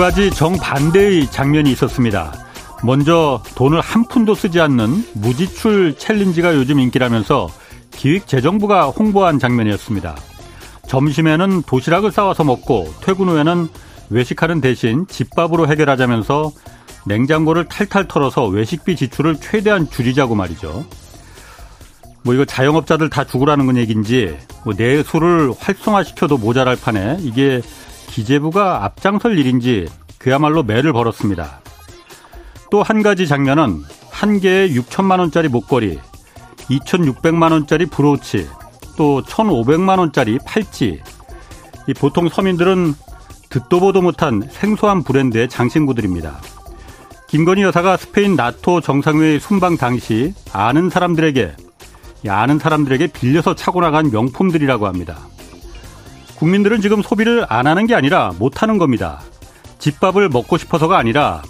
두 가지 정반대의 장면이 있었습니다. 먼저 돈을 한 푼도 쓰지 않는 무지출 챌린지가 요즘 인기라면서 기획재정부가 홍보한 장면이었습니다. 점심에는 도시락을 싸와서 먹고 퇴근 후에는 외식하는 대신 집밥으로 해결하자면서 냉장고를 탈탈 털어서 외식비 지출을 최대한 줄이자고 말이죠. 뭐 이거 자영업자들 다 죽으라는 건 얘기인지 뭐 내수를 활성화시켜도 모자랄 판에 이게 기재부가 앞장설 일인지 그야말로 매를 벌었습니다. 또 한 가지 장면은 한 개에 6천만 원짜리 목걸이, 2,600만 원짜리 브로치, 또 1,500만 원짜리 팔찌. 이 보통 서민들은 듣도 보도 못한 생소한 브랜드의 장신구들입니다. 김건희 여사가 스페인 나토 정상회의 순방 당시 아는 사람들에게 아는 사람들에게 빌려서 차고 나간 명품들이라고 합니다. 국민들은 지금 소비를 안 하는 게 아니라 못 하는 겁니다. 집밥을 먹고 싶어서가 아니라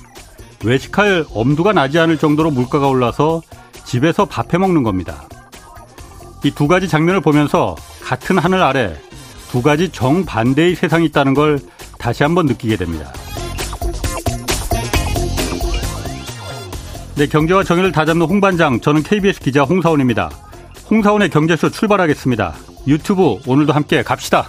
외식할 엄두가 나지 않을 정도로 물가가 올라서 집에서 밥해 먹는 겁니다. 이 두 가지 장면을 보면서 같은 하늘 아래 두 가지 정반대의 세상이 있다는 걸 다시 한번 느끼게 됩니다. 네, 경제와 정의를 다잡는 홍반장, 저는 KBS 기자 홍사원입니다. 홍사훈의 경제쇼 출발하겠습니다. 유튜브 오늘도 함께 갑시다.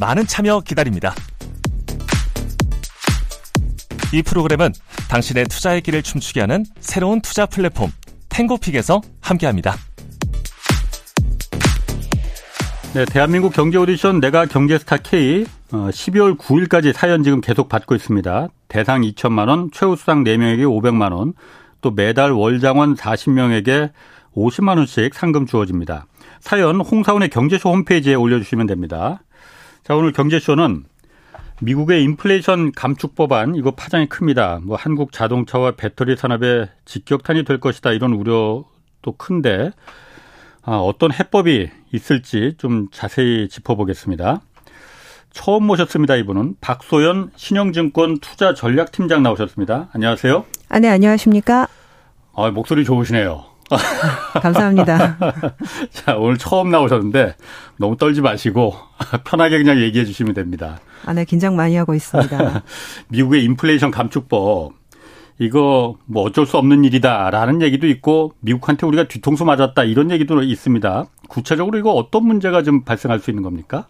많은 참여 기다립니다. 이 프로그램은 당신의 투자의 길을 춤추게 하는 새로운 투자 플랫폼 탱고픽에서 함께합니다. 네, 대한민국 경제 오디션 내가 경제스타 K 어, 12월 9일까지 사연 지금 계속 받고 있습니다. 대상 2천만 원, 최우 수상 4명에게 500만 원, 또 매달 월장원 40명에게 50만 원씩 상금 주어집니다. 사연 홍사원의 경제쇼 홈페이지에 올려주시면 됩니다. 자, 오늘 경제쇼는 미국의 인플레이션 감축 법안 이거 파장이 큽니다. 뭐 한국 자동차와 배터리 산업에 직격탄이 될 것이다 이런 우려도 큰데 아, 어떤 해법이 있을지 좀 자세히 짚어보겠습니다. 처음 모셨습니다. 이분은 박소연 신영증권 투자 전략팀장 나오셨습니다. 안녕하세요. 아, 네, 안녕하십니까? 아, 목소리 좋으시네요. 감사합니다. 자, 오늘 처음 나오셨는데 너무 떨지 마시고 편하게 그냥 얘기해 주시면 됩니다. 아, 네, 긴장 많이 하고 있습니다. 미국의 인플레이션 감축법 이거 뭐 어쩔 수 없는 일이다라는 얘기도 있고 미국한테 우리가 뒤통수 맞았다 이런 얘기도 있습니다. 구체적으로 이거 어떤 문제가 좀 발생할 수 있는 겁니까?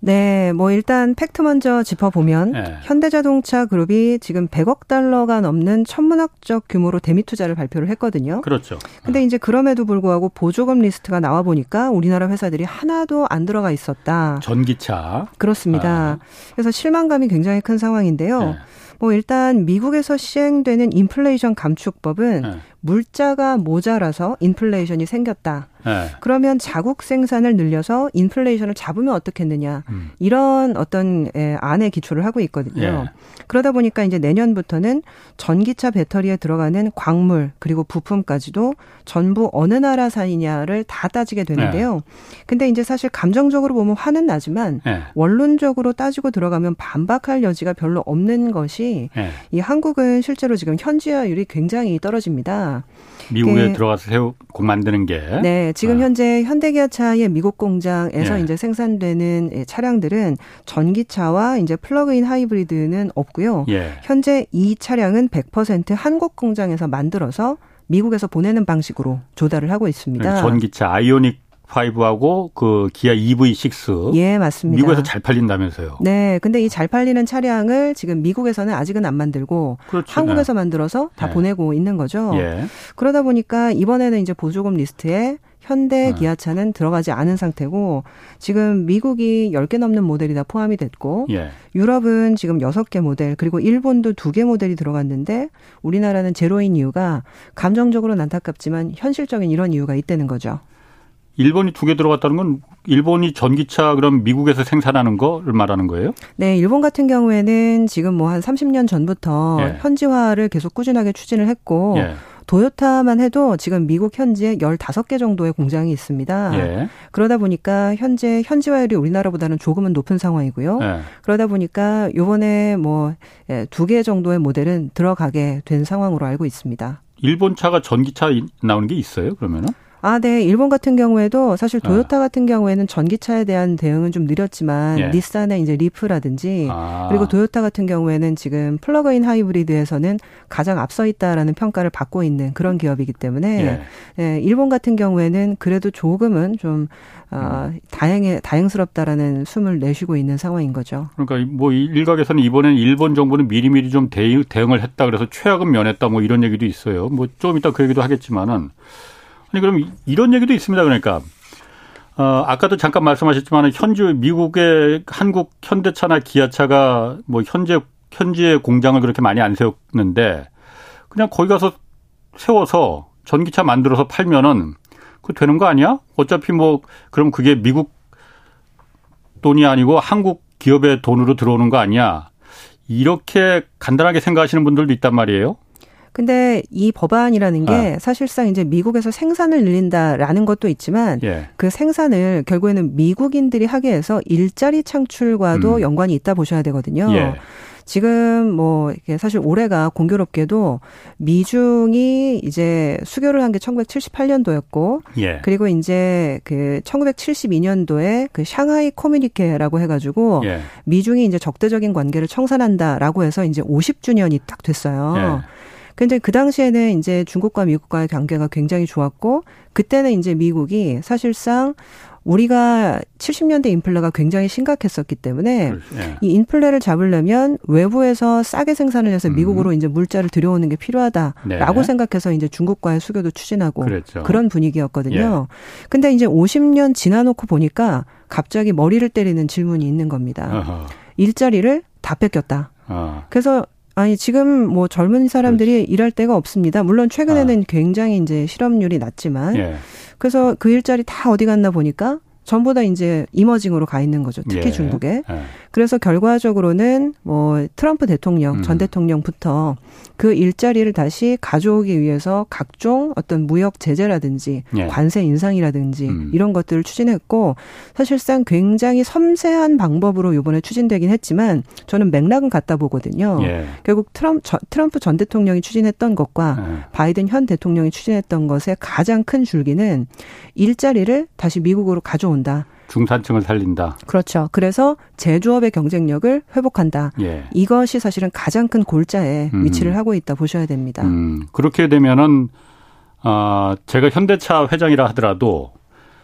네, 뭐 일단 팩트 먼저 짚어보면 네. 현대자동차 그룹이 지금 100억 달러가 넘는 천문학적 규모로 대미 투자를 발표를 했거든요. 그렇죠. 근데 이제 그럼에도 불구하고 보조금 리스트가 나와 보니까 우리나라 회사들이 하나도 안 들어가 있었다. 전기차. 그렇습니다. 아. 그래서 실망감이 굉장히 큰 상황인데요. 네. 뭐 일단 미국에서 시행되는 인플레이션 감축법은 네. 물자가 모자라서 인플레이션이 생겼다. 네. 그러면 자국 생산을 늘려서 인플레이션을 잡으면 어떻겠느냐. 음. 이런 어떤 예, 안에 기초를 하고 있거든요. 예. 그러다 보니까 이제 내년부터는 전기차 배터리에 들어가는 광물 그리고 부품까지도 전부 어느 나라산이냐를 다 따지게 되는데요. 예. 근데 이제 사실 감정적으로 보면 화는 나지만 예. 원론적으로 따지고 들어가면 반박할 여지가 별로 없는 것이 예. 이 한국은 실제로 지금 현지화율이 굉장히 떨어집니다. 미국에 그, 들어가서 새우 만드는 게. 네, 지금 아. 현재 현대기아차의 미국 공장에서 예. 이제 생산되는 예, 차량들은 전기차와 이제 plug-in hybrid는 없고요. 예. 현재 이 차량은 100% 한국 공장에서 만들어서 미국에서 보내는 방식으로 조달을 하고 있습니다. 전기차 아이오닉 5하고 그 기아 EV6. 예, 맞습니다. 미국에서 잘 팔린다면서요. 네. 근데 이 잘 팔리는 차량을 지금 미국에서는 아직은 안 만들고 그렇죠. 한국에서 네. 만들어서 다 네. 보내고 있는 거죠. 예. 그러다 보니까 이번에는 이제 보조금 리스트에 현대 네. 기아차는 들어가지 않은 상태고 지금 미국이 10개 넘는 모델이 다 포함이 됐고 예. 유럽은 지금 6개 모델 그리고 일본도 2개 모델이 들어갔는데 우리나라는 제로인 이유가 감정적으로는 안타깝지만 현실적인 이런 이유가 있다는 거죠. 일본이 두 개 들어갔다는 건 일본이 전기차 그럼 미국에서 생산하는 거를 말하는 거예요? 네, 일본 같은 경우에는 지금 뭐 한 30년 전부터 예. 현지화를 계속 꾸준하게 추진을 했고 예. 도요타만 해도 지금 미국 현지에 15개 정도의 공장이 있습니다. 예. 그러다 보니까 현재 현지화율이 우리나라보다는 조금은 높은 상황이고요. 예. 그러다 보니까 요번에 뭐 두개 예, 정도의 모델은 들어가게 된 상황으로 알고 있습니다. 일본 차가 전기차 나오는 게 있어요, 그러면은? 아, 네. 일본 같은 경우에도 사실 아. 도요타 아. 같은 경우에는 전기차에 대한 대응은 좀 느렸지만 예. 닛산의 이제 리프라든지 아. 그리고 도요타 같은 경우에는 지금 plug-in hybrid에서는 가장 앞서 있다라는 평가를 받고 있는 그런 기업이기 때문에 예. 예 일본 같은 경우에는 그래도 조금은 좀 어, 음. 다행해 다행스럽다라는 숨을 내쉬고 있는 상황인 거죠. 그러니까 뭐 일각에서는 이번엔 일본 정부는 미리미리 좀 대응, 대응을 했다 그래서 최악은 면했다 뭐 이런 얘기도 있어요. 뭐 좀 이따 그 얘기도 하겠지만은 아니 그럼 이런 얘기도 있습니다. 그러니까 어 아까도 잠깐 말씀하셨지만 현지 미국의 한국 현대차나 기아차가 뭐 현재 현지의 공장을 그렇게 많이 안 세웠는데 그냥 거기 가서 세워서 전기차 만들어서 팔면은 그 되는 거 아니야? 어차피 뭐 그럼 그게 미국 돈이 아니고 한국 기업의 돈으로 들어오는 거 아니야? 이렇게 간단하게 생각하시는 분들도 있단 말이에요. 근데 이 법안이라는 게 아. 사실상 이제 미국에서 생산을 늘린다라는 것도 있지만 예. 그 생산을 결국에는 미국인들이 하게 해서 일자리 창출과도 음. 연관이 있다 보셔야 되거든요. 예. 지금 뭐 이게 사실 올해가 공교롭게도 미중이 이제 수교를 한 게 1978년도였고 예. 그리고 이제 그 1972년도에 그 샹하이 커뮤니케라고 해 가지고 예. 미중이 이제 적대적인 관계를 청산한다라고 해서 이제 50주년이 딱 됐어요. 예. 근데 그 당시에는 이제 중국과 미국과의 관계가 굉장히 좋았고 그때는 이제 미국이 사실상 우리가 70년대 인플레가 굉장히 심각했었기 때문에 네. 이 인플레를 잡으려면 외부에서 싸게 생산을 해서 음. 미국으로 음. 이제 물자를 들여오는 게 필요하다라고 네. 생각해서 이제 중국과의 수교도 추진하고 그랬죠. 그런 분위기였거든요. 예. 근데 이제 50년 지나놓고 보니까 갑자기 머리를 때리는 질문이 있는 겁니다. 어허. 일자리를 다 뺏겼다. 어. 그래서 아니 지금 뭐 젊은 사람들이 그렇지. 일할 데가 없습니다. 물론 최근에는 아. 굉장히 이제 실업률이 낮지만 예. 그래서 그 일자리 다 어디 갔나 보니까 전부 다 이제 이머징으로 가 있는 거죠. 특히 예. 중국에. 예. 그래서 결과적으로는 뭐 트럼프 대통령, 음. 전 대통령부터 그 일자리를 다시 가져오기 위해서 각종 어떤 무역 제재라든지 예. 관세 인상이라든지 음. 이런 것들을 추진했고 사실상 굉장히 섬세한 방법으로 이번에 추진되긴 했지만 저는 맥락은 같다 보거든요. 예. 결국 트럼프, 저, 트럼프 전 대통령이 추진했던 것과 예. 바이든 현 대통령이 추진했던 것의 가장 큰 줄기는 일자리를 다시 미국으로 가져온 다. 중산층을 살린다. 그렇죠. 그래서 제조업의 경쟁력을 회복한다. 예. 이것이 사실은 가장 큰 골자에 음. 위치를 하고 있다 보셔야 됩니다. 음. 그렇게 되면은 아 어, 제가 현대차 회장이라 하더라도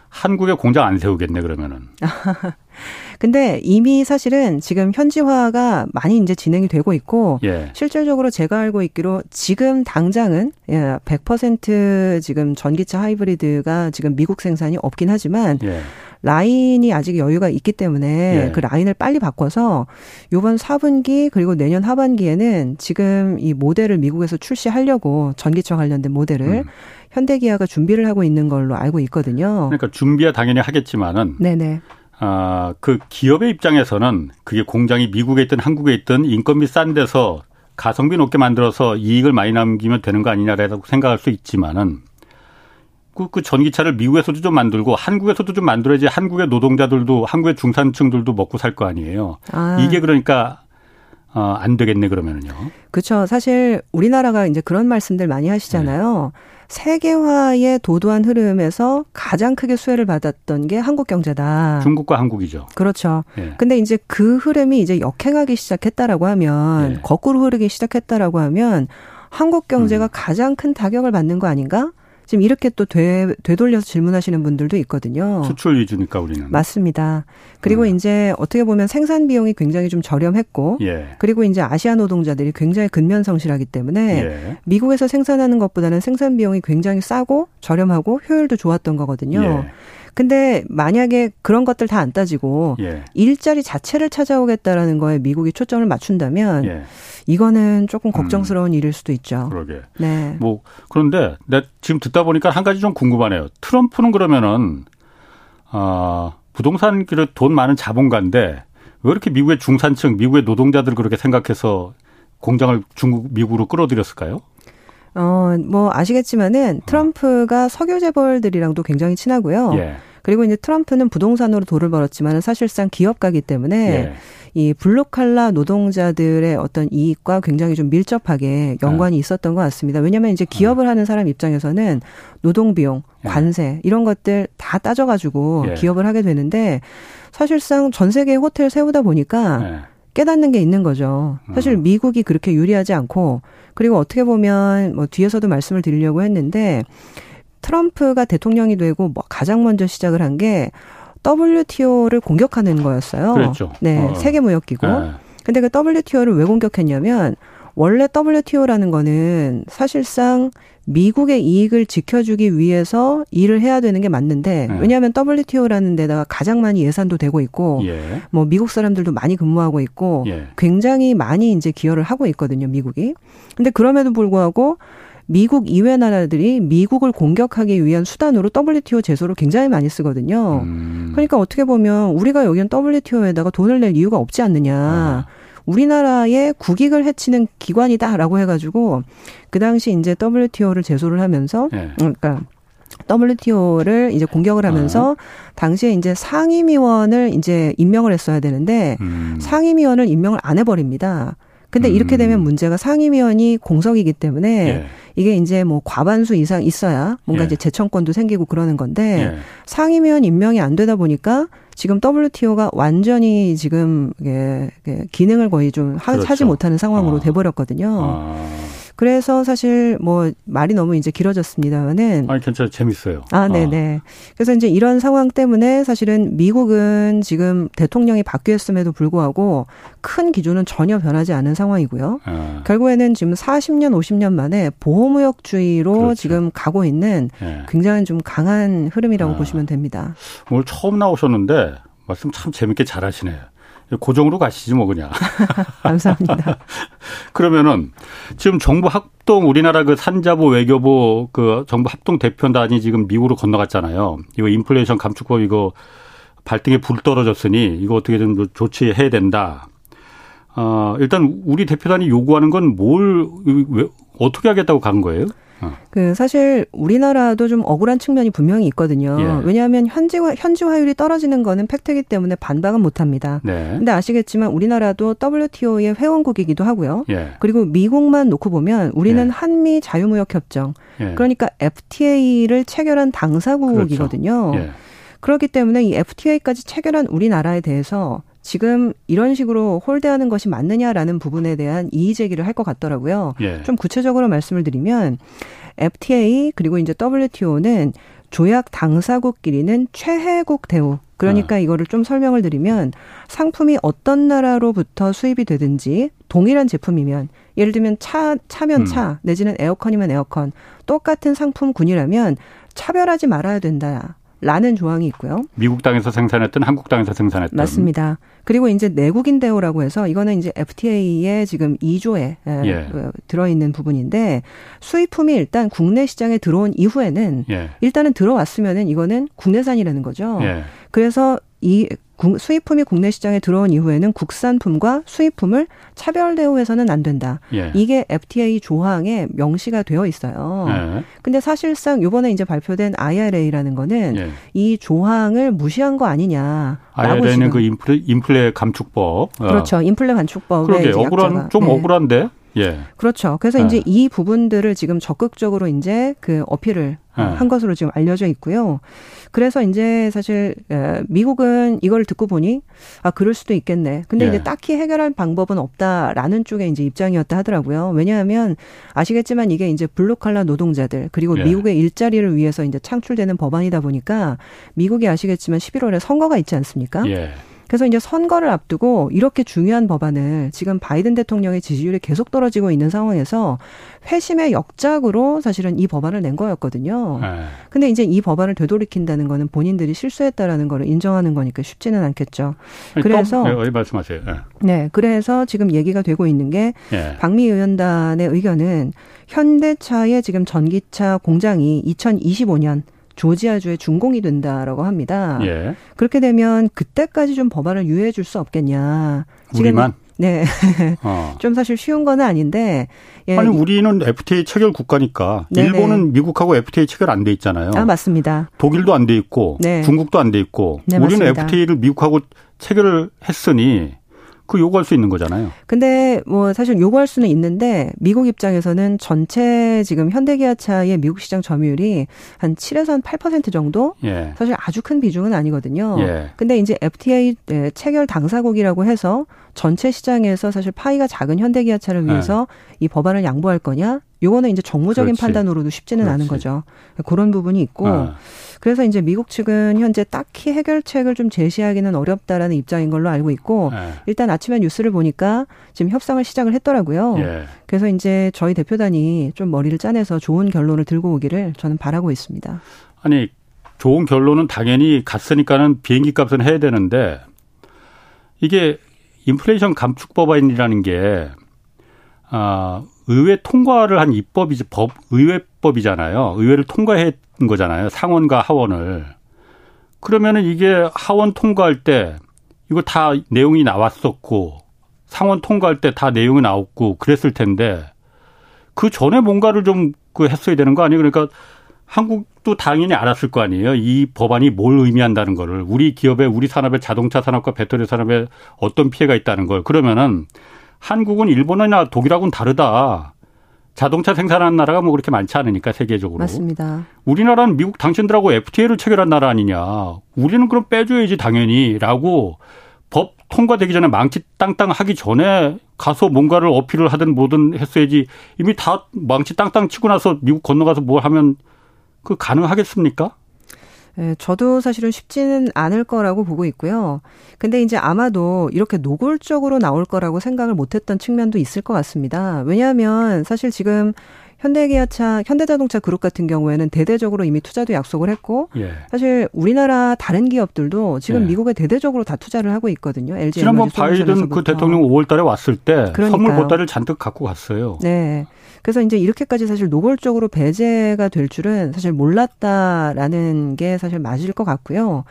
한국에 공장 안 세우겠네 그러면은. 근데 이미 사실은 지금 현지화가 많이 이제 진행이 되고 있고 예. 실질적으로 제가 알고 있기로 지금 당장은 예, 100% 지금 전기차 하이브리드가 지금 미국 생산이 없긴 하지만 예. 라인이 아직 여유가 있기 때문에 예. 그 라인을 빨리 바꿔서 요번 4분기 그리고 내년 하반기에는 지금 이 모델을 미국에서 출시하려고 전기차 관련된 모델을 음. 현대기아가 준비를 하고 있는 걸로 알고 있거든요. 그러니까 준비야 당연히 하겠지만은 네네. 아, 그 기업의 입장에서는 그게 공장이 미국에 있든 한국에 있든 인건비 싼 데서 가성비 높게 만들어서 이익을 많이 남기면 되는 거 아니냐라고 생각할 수 있지만은 그, 그 전기차를 미국에서도 좀 만들고 한국에서도 좀 만들어야지 한국의 노동자들도 한국의 중산층들도 먹고 살 거 아니에요. 아. 이게 그러니까 어, 안 되겠네 그러면은요. 그렇죠. 사실 우리나라가 이제 그런 말씀들 많이 하시잖아요. 네. 세계화의 도도한 흐름에서 가장 크게 수혜를 받았던 게 한국 경제다. 중국과 한국이죠. 그렇죠. 예. 근데 이제 그 흐름이 이제 역행하기 시작했다라고 하면 예. 거꾸로 흐르기 시작했다라고 하면 한국 경제가 음. 가장 큰 타격을 받는 거 아닌가? 지금 이렇게 또 되, 되돌려서 질문하시는 분들도 있거든요. 수출 위주니까 우리는. 맞습니다. 그리고 음. 이제 어떻게 보면 생산 비용이 굉장히 좀 저렴했고, 예. 그리고 이제 아시아 노동자들이 굉장히 근면 성실하기 때문에 예. 미국에서 생산하는 것보다는 생산 비용이 굉장히 싸고 저렴하고 효율도 좋았던 거거든요. 예. 근데 만약에 그런 것들 다 안 따지고 예. 일자리 자체를 찾아오겠다라는 거에 미국이 초점을 맞춘다면 예. 이거는 조금 음. 걱정스러운 음. 일일 수도 있죠. 그러게. 네. 뭐 그런데 내 지금 듣다 보니까 한 가지 좀 궁금하네요. 트럼프는 그러면은 어, 부동산 돈 많은 자본가인데 왜 이렇게 미국의 중산층, 미국의 노동자들 그렇게 생각해서 공장을 중국, 미국으로 끌어들였을까요? 어, 뭐 아시겠지만은 트럼프가 석유 재벌들이랑도 굉장히 친하고요. 예. 그리고 이제 트럼프는 부동산으로 돈을 벌었지만 사실상 기업가기 때문에 예. 이 블루칼라 노동자들의 어떤 이익과 굉장히 좀 밀접하게 연관이 예. 있었던 것 같습니다. 왜냐하면 이제 기업을 하는 사람 입장에서는 노동 비용, 예. 관세 이런 것들 다 따져가지고 예. 기업을 하게 되는데 사실상 전 세계 호텔 세우다 보니까 깨닫는 게 있는 거죠. 사실 음. 미국이 그렇게 유리하지 않고 그리고 어떻게 보면 뭐 뒤에서도 말씀을 드리려고 했는데 트럼프가 대통령이 되고 뭐 가장 먼저 시작을 한 게 WTO를 공격하는 거였어요. 그렇죠. 네, 어. 세계 무역기구. 네. 근데 그 WTO를 왜 공격했냐면 원래 WTO라는 거는 사실상 미국의 이익을 지켜주기 위해서 일을 해야 되는 게 맞는데 네. 왜냐하면 WTO라는 데다가 가장 많이 예산도 되고 있고 예. 뭐 미국 사람들도 많이 근무하고 있고 예. 굉장히 많이 이제 기여를 하고 있거든요 미국이. 근데 그럼에도 불구하고 미국 이외 나라들이 미국을 공격하기 위한 수단으로 WTO 제소를 굉장히 많이 쓰거든요. 음. 그러니까 어떻게 보면 우리가 여기는 WTO에다가 돈을 낼 이유가 없지 않느냐. 아. 우리나라의 국익을 해치는 기관이다라고 해가지고 그 당시 이제 WTO를 제소를 하면서 네. 그러니까 WTO를 이제 공격을 하면서 아. 당시에 이제 상임위원을 이제 임명을 했어야 되는데 음. 상임위원을 임명을 안 해버립니다. 근데 음. 이렇게 되면 문제가 상임위원이 공석이기 때문에 예. 이게 이제 뭐 과반수 이상 있어야 뭔가 예. 이제 재청권도 생기고 그러는 건데 예. 상임위원 임명이 안 되다 보니까 지금 WTO가 완전히 지금 예, 기능을 거의 좀 그렇죠. 하지 못하는 상황으로 아. 돼버렸거든요. 아. 그래서 사실 뭐 말이 너무 이제 길어졌습니다만은 아니 괜찮아 재밌어요. 아, 네, 네. 그래서 이제 이런 상황 때문에 사실은 미국은 지금 대통령이 바뀌었음에도 불구하고 큰 기조는 전혀 변하지 않은 상황이고요. 아. 결국에는 지금 40년, 50년 만에 보호무역주의로 그렇죠. 지금 가고 있는 네. 굉장히 좀 강한 흐름이라고 아. 보시면 됩니다. 오늘 처음 나오셨는데 말씀 참 재밌게 잘하시네요. 고정으로 가시지 뭐 그냥. 감사합니다. 그러면은 지금 정부 합동 우리나라 그 산자부 외교부 그 정부 합동 대표단이 지금 미국으로 건너갔잖아요. 이거 인플레이션 감축법 이거 발등에 불 떨어졌으니 이거 어떻게든 조치해야 된다. 어, 일단 우리 대표단이 요구하는 건 뭘 어떻게 하겠다고 간 거예요? 그 사실 우리나라도 좀 억울한 측면이 분명히 있거든요. 예. 왜냐하면 현지화 현지화율이 떨어지는 거는 팩트이기 때문에 반박은 못 합니다. 네. 근데 아시겠지만 우리나라도 WTO의 회원국이기도 하고요. 예. 그리고 미국만 놓고 보면 우리는 예. 한미 자유무역 협정 예. 그러니까 FTA를 체결한 당사국이거든요. 그렇죠. 예. 그렇기 때문에 이 FTA까지 체결한 우리나라에 대해서 지금 이런 식으로 홀대하는 것이 맞느냐라는 부분에 대한 이의 제기를 할 것 같더라고요. 예. 좀 구체적으로 말씀을 드리면 FTA 그리고 이제 WTO는 조약 당사국끼리는 최혜국 대우. 그러니까 아. 이거를 좀 설명을 드리면 상품이 어떤 나라로부터 수입이 되든지 동일한 제품이면 예를 들면 차 차면 음. 차 내지는 에어컨이면 에어컨 똑같은 상품군이라면 차별하지 말아야 된다. 라는 조항이 있고요. 미국 땅에서 생산했던 한국 땅에서 생산했던 맞습니다. 그리고 이제 내국인 대우라고 해서 이거는 이제 FTA의 지금 2조에 예. 어, 들어 있는 부분인데 수입품이 일단 국내 시장에 들어온 이후에는 예. 일단은 들어왔으면은 이거는 국내산이라는 거죠. 예. 그래서 이 수입품이 국내 시장에 들어온 이후에는 국산품과 수입품을 차별 대우해서는 안 된다. 예. 이게 FTA 조항에 명시가 되어 있어요. 예. 근데 사실상 요번에 이제 발표된 IRA라는 거는 예. 이 조항을 무시한 거 아니냐. IRA는 그 인플레, 인플레 감축법. 어. 그렇죠. 인플레 감축법에 그러게 억울한 좀 네. 억울한데. 예. 그렇죠. 그래서 네. 이제 이 부분들을 지금 적극적으로 이제 그 어필을 네. 한 것으로 지금 알려져 있고요. 그래서 이제 사실 미국은 이걸 듣고 보니 아 그럴 수도 있겠네. 근데 예. 이제 딱히 해결할 방법은 없다라는 쪽의 이제 입장이었다 하더라고요. 왜냐하면 아시겠지만 이게 이제 블루칼라 노동자들 그리고 예. 미국의 일자리를 위해서 이제 창출되는 법안이다 보니까 미국이 아시겠지만 11월에 선거가 있지 않습니까? 예. 그래서 이제 선거를 앞두고 이렇게 중요한 법안을 지금 바이든 대통령의 지지율이 계속 떨어지고 있는 상황에서 회심의 역작으로 사실은 이 법안을 낸 거였거든요. 네. 근데 이제 이 법안을 되돌이킨다는 거는 본인들이 실수했다라는 거를 인정하는 거니까 쉽지는 않겠죠. 그래서 네, 말씀하세요. 네. 네. 그래서 지금 얘기가 되고 있는 게 네. 박미 의원단의 의견은 현대차의 지금 전기차 공장이 2025년 조지아주의 준공이 된다라고 합니다. 예. 그렇게 되면 그때까지 좀 법안을 유예해 줄 수 없겠냐. 우리만? 네. 어. 좀 사실 쉬운 건 아닌데. 예. 아니, 우리는 FTA 체결 국가니까. 네네. 일본은 미국하고 FTA 체결 안 돼 있잖아요. 아, 맞습니다. 독일도 안 돼 있고. 네. 중국도 안 돼 있고. 네, 우리는 맞습니다. FTA를 미국하고 체결을 했으니 그 요구할 수 있는 거잖아요. 근데 뭐 사실 요구할 수는 있는데 미국 입장에서는 전체 지금 현대기아차의 미국 시장 점유율이 한 7에서 한8% 정도? 예. 사실 아주 큰 비중은 아니거든요. 예. 근데 이제 FTA 체결 당사국이라고 해서 전체 시장에서 사실 파이가 작은 현대기아차를 위해서 예. 이 법안을 양보할 거냐? 요거는 이제 정무적인 그렇지. 판단으로도 쉽지는 그렇지. 않은 거죠. 그런 부분이 있고 아. 그래서 이제 미국 측은 현재 딱히 해결책을 좀 제시하기는 어렵다라는 입장인 걸로 알고 있고 네. 일단 아침에 뉴스를 보니까 지금 협상을 시작을 했더라고요. 예. 그래서 이제 저희 대표단이 좀 머리를 짜내서 좋은 결론을 들고 오기를 저는 바라고 있습니다. 아니 좋은 결론은 당연히 갔으니까는 비행기 값은 해야 되는데 이게 인플레이션 감축 법안이라는 게 아, 의회 통과를 한 입법이지 법 의회법이잖아요. 의회를 통과했 거잖아요. 상원과 하원을. 그러면은 이게 하원 통과할 때 이거 다 내용이 나왔었고 상원 통과할 때 다 내용이 나왔고 그랬을 텐데 그 전에 뭔가를 좀 그 했어야 되는 거 아니에요? 그러니까 한국도 당연히 알았을 거 아니에요. 이 법안이 뭘 의미한다는 거를 우리 기업에 우리 산업의 자동차 산업과 배터리 산업에 어떤 피해가 있다는 걸 그러면은 한국은 일본이나 독일하고는 다르다. 자동차 생산하는 나라가 뭐 그렇게 많지 않으니까 세계적으로. 맞습니다. 우리나라는 미국 당신들하고 FTA를 체결한 나라 아니냐. 우리는 그럼 빼줘야지 당연히라고 법 통과되기 전에 망치 땅땅 하기 전에 가서 뭔가를 어필을 하든 뭐든 했어야지 이미 다 망치 땅땅 치고 나서 미국 건너가서 뭘 하면 그 가능하겠습니까? 예, 저도 사실은 쉽지는 않을 거라고 보고 있고요. 근데 이제 아마도 이렇게 노골적으로 나올 거라고 생각을 못 했던 측면도 있을 것 같습니다. 왜냐하면 사실 지금 현대기아차, 현대자동차 그룹 같은 경우에는 대대적으로 이미 투자도 약속을 했고 예. 사실 우리나라 다른 기업들도 지금 예. 미국에 대대적으로 다 투자를 하고 있거든요. LG 지난번 바이든 그 대통령 5월달에 왔을 때 그러니까요. 선물 보따리를 잔뜩 갖고 갔어요. 네. 그래서 이제 이렇게까지 사실 노골적으로 배제가 될 줄은 사실 몰랐다라는 게 사실 맞을 것 같고요.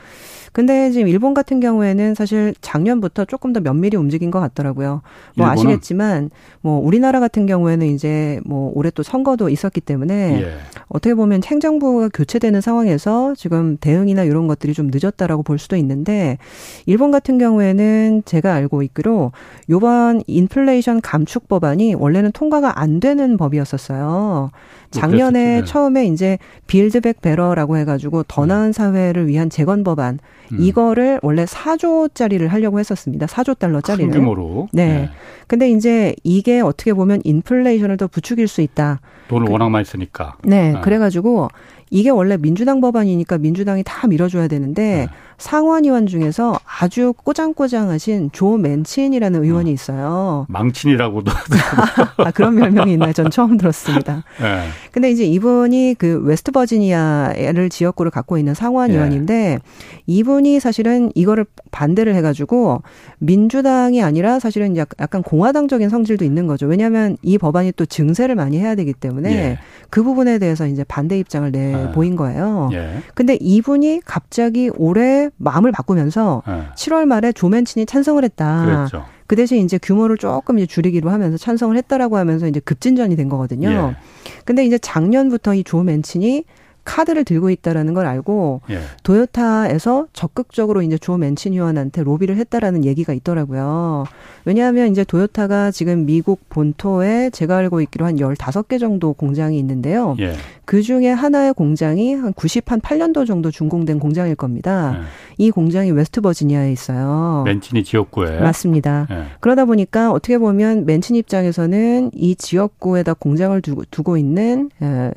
근데 지금 일본 같은 경우에는 사실 작년부터 조금 더 면밀히 움직인 것 같더라고요. 뭐 일본은? 아시겠지만 뭐 우리나라 같은 경우에는 이제 뭐 올해 또 선거도 있었기 때문에 예. 어떻게 보면 행정부가 교체되는 상황에서 지금 대응이나 이런 것들이 좀 늦었다라고 볼 수도 있는데 일본 같은 경우에는 제가 알고 있기로 요번 인플레이션 감축 법안이 원래는 통과가 안 되는 법이었었어요. 작년에 네. 처음에 이제 Build Back Better라고 해가지고 더 음. 나은 사회를 위한 재건 법안 음. 이거를 원래 4조짜리를 하려고 했었습니다. 4조 달러짜리를. 큰 규모로. 네. 네. 근데 이제 이게 어떻게 보면 인플레이션을 더 부추길 수 있다. 돈을 그, 워낙 많이 쓰니까. 네. 네. 그래가지고 이게 원래 민주당 법안이니까 민주당이 다 밀어줘야 되는데 네. 상원 의원 중에서 아주 꼬장꼬장하신 조 맨친이라는 의원이 어. 있어요. 망친이라고도. 아, 그런 별명이 있나요? 전 처음 들었습니다. 네. 근데 이제 이분이 그 웨스트 버지니아를 지역구를 갖고 있는 상원 의원인데 네. 이분이 사실은 이거를 반대를 해가지고 민주당이 아니라 사실은 약간 공화당적인 성질도 있는 거죠. 왜냐하면 이 법안이 또 증세를 많이 해야 되기 때문에 예. 그 부분에 대해서 이제 반대 입장을 내 아. 보인 거예요. 예. 근데 이분이 갑자기 올해 마음을 바꾸면서 네. 7월 말에 조맨친이 찬성을 했다. 그랬죠. 그 대신 이제 규모를 조금 이제 줄이기로 하면서 찬성을 했다라고 하면서 이제 급진전이 된 거거든요. 예. 근데 이제 작년부터 이 조맨친이 카드를 들고 있다라는 걸 알고 예. 도요타에서 적극적으로 이제 조 맨친 의원한테 로비를 했다라는 얘기가 있더라고요. 왜냐하면 이제 도요타가 지금 미국 본토에 제가 알고 있기로 한 열다섯 개 정도 공장이 있는데요. 예. 그 중에 하나의 공장이 한 90, 한 8년도 정도 준공된 공장일 겁니다. 예. 이 공장이 웨스트 버지니아에 있어요. 맨친이 지역구에. 맞습니다. 예. 그러다 보니까 어떻게 보면 맨친 입장에서는 이 지역구에다 공장을 두고, 두고 있는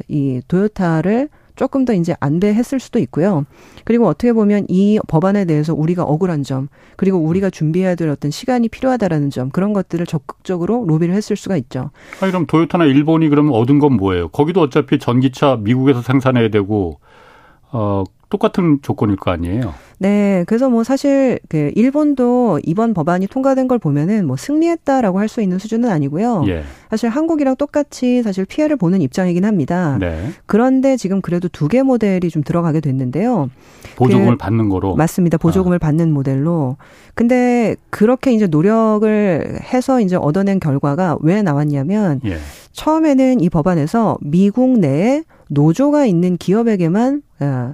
이 도요타를 조금 더 이제 안배했을 수도 있고요. 그리고 어떻게 보면 이 법안에 대해서 우리가 억울한 점, 그리고 우리가 준비해야 될 어떤 시간이 필요하다라는 점, 그런 것들을 적극적으로 로비를 했을 수가 있죠. 아니, 그럼 도요타나 일본이 그러면 얻은 건 뭐예요? 거기도 어차피 전기차 미국에서 생산해야 되고, 어, 똑같은 조건일 거 아니에요? 네, 그래서 뭐 사실 그 일본도 이번 법안이 통과된 걸 보면은 뭐 승리했다라고 할 수 있는 수준은 아니고요. 예. 사실 한국이랑 똑같이 사실 피해를 보는 입장이긴 합니다. 네. 그런데 지금 그래도 두 개 모델이 좀 들어가게 됐는데요. 보조금을 그, 받는 거로 맞습니다. 보조금을 아. 받는 모델로. 근데 그렇게 이제 노력을 해서 이제 얻어낸 결과가 왜 나왔냐면 예. 처음에는 이 법안에서 미국 내에 노조가 있는 기업에게만 아,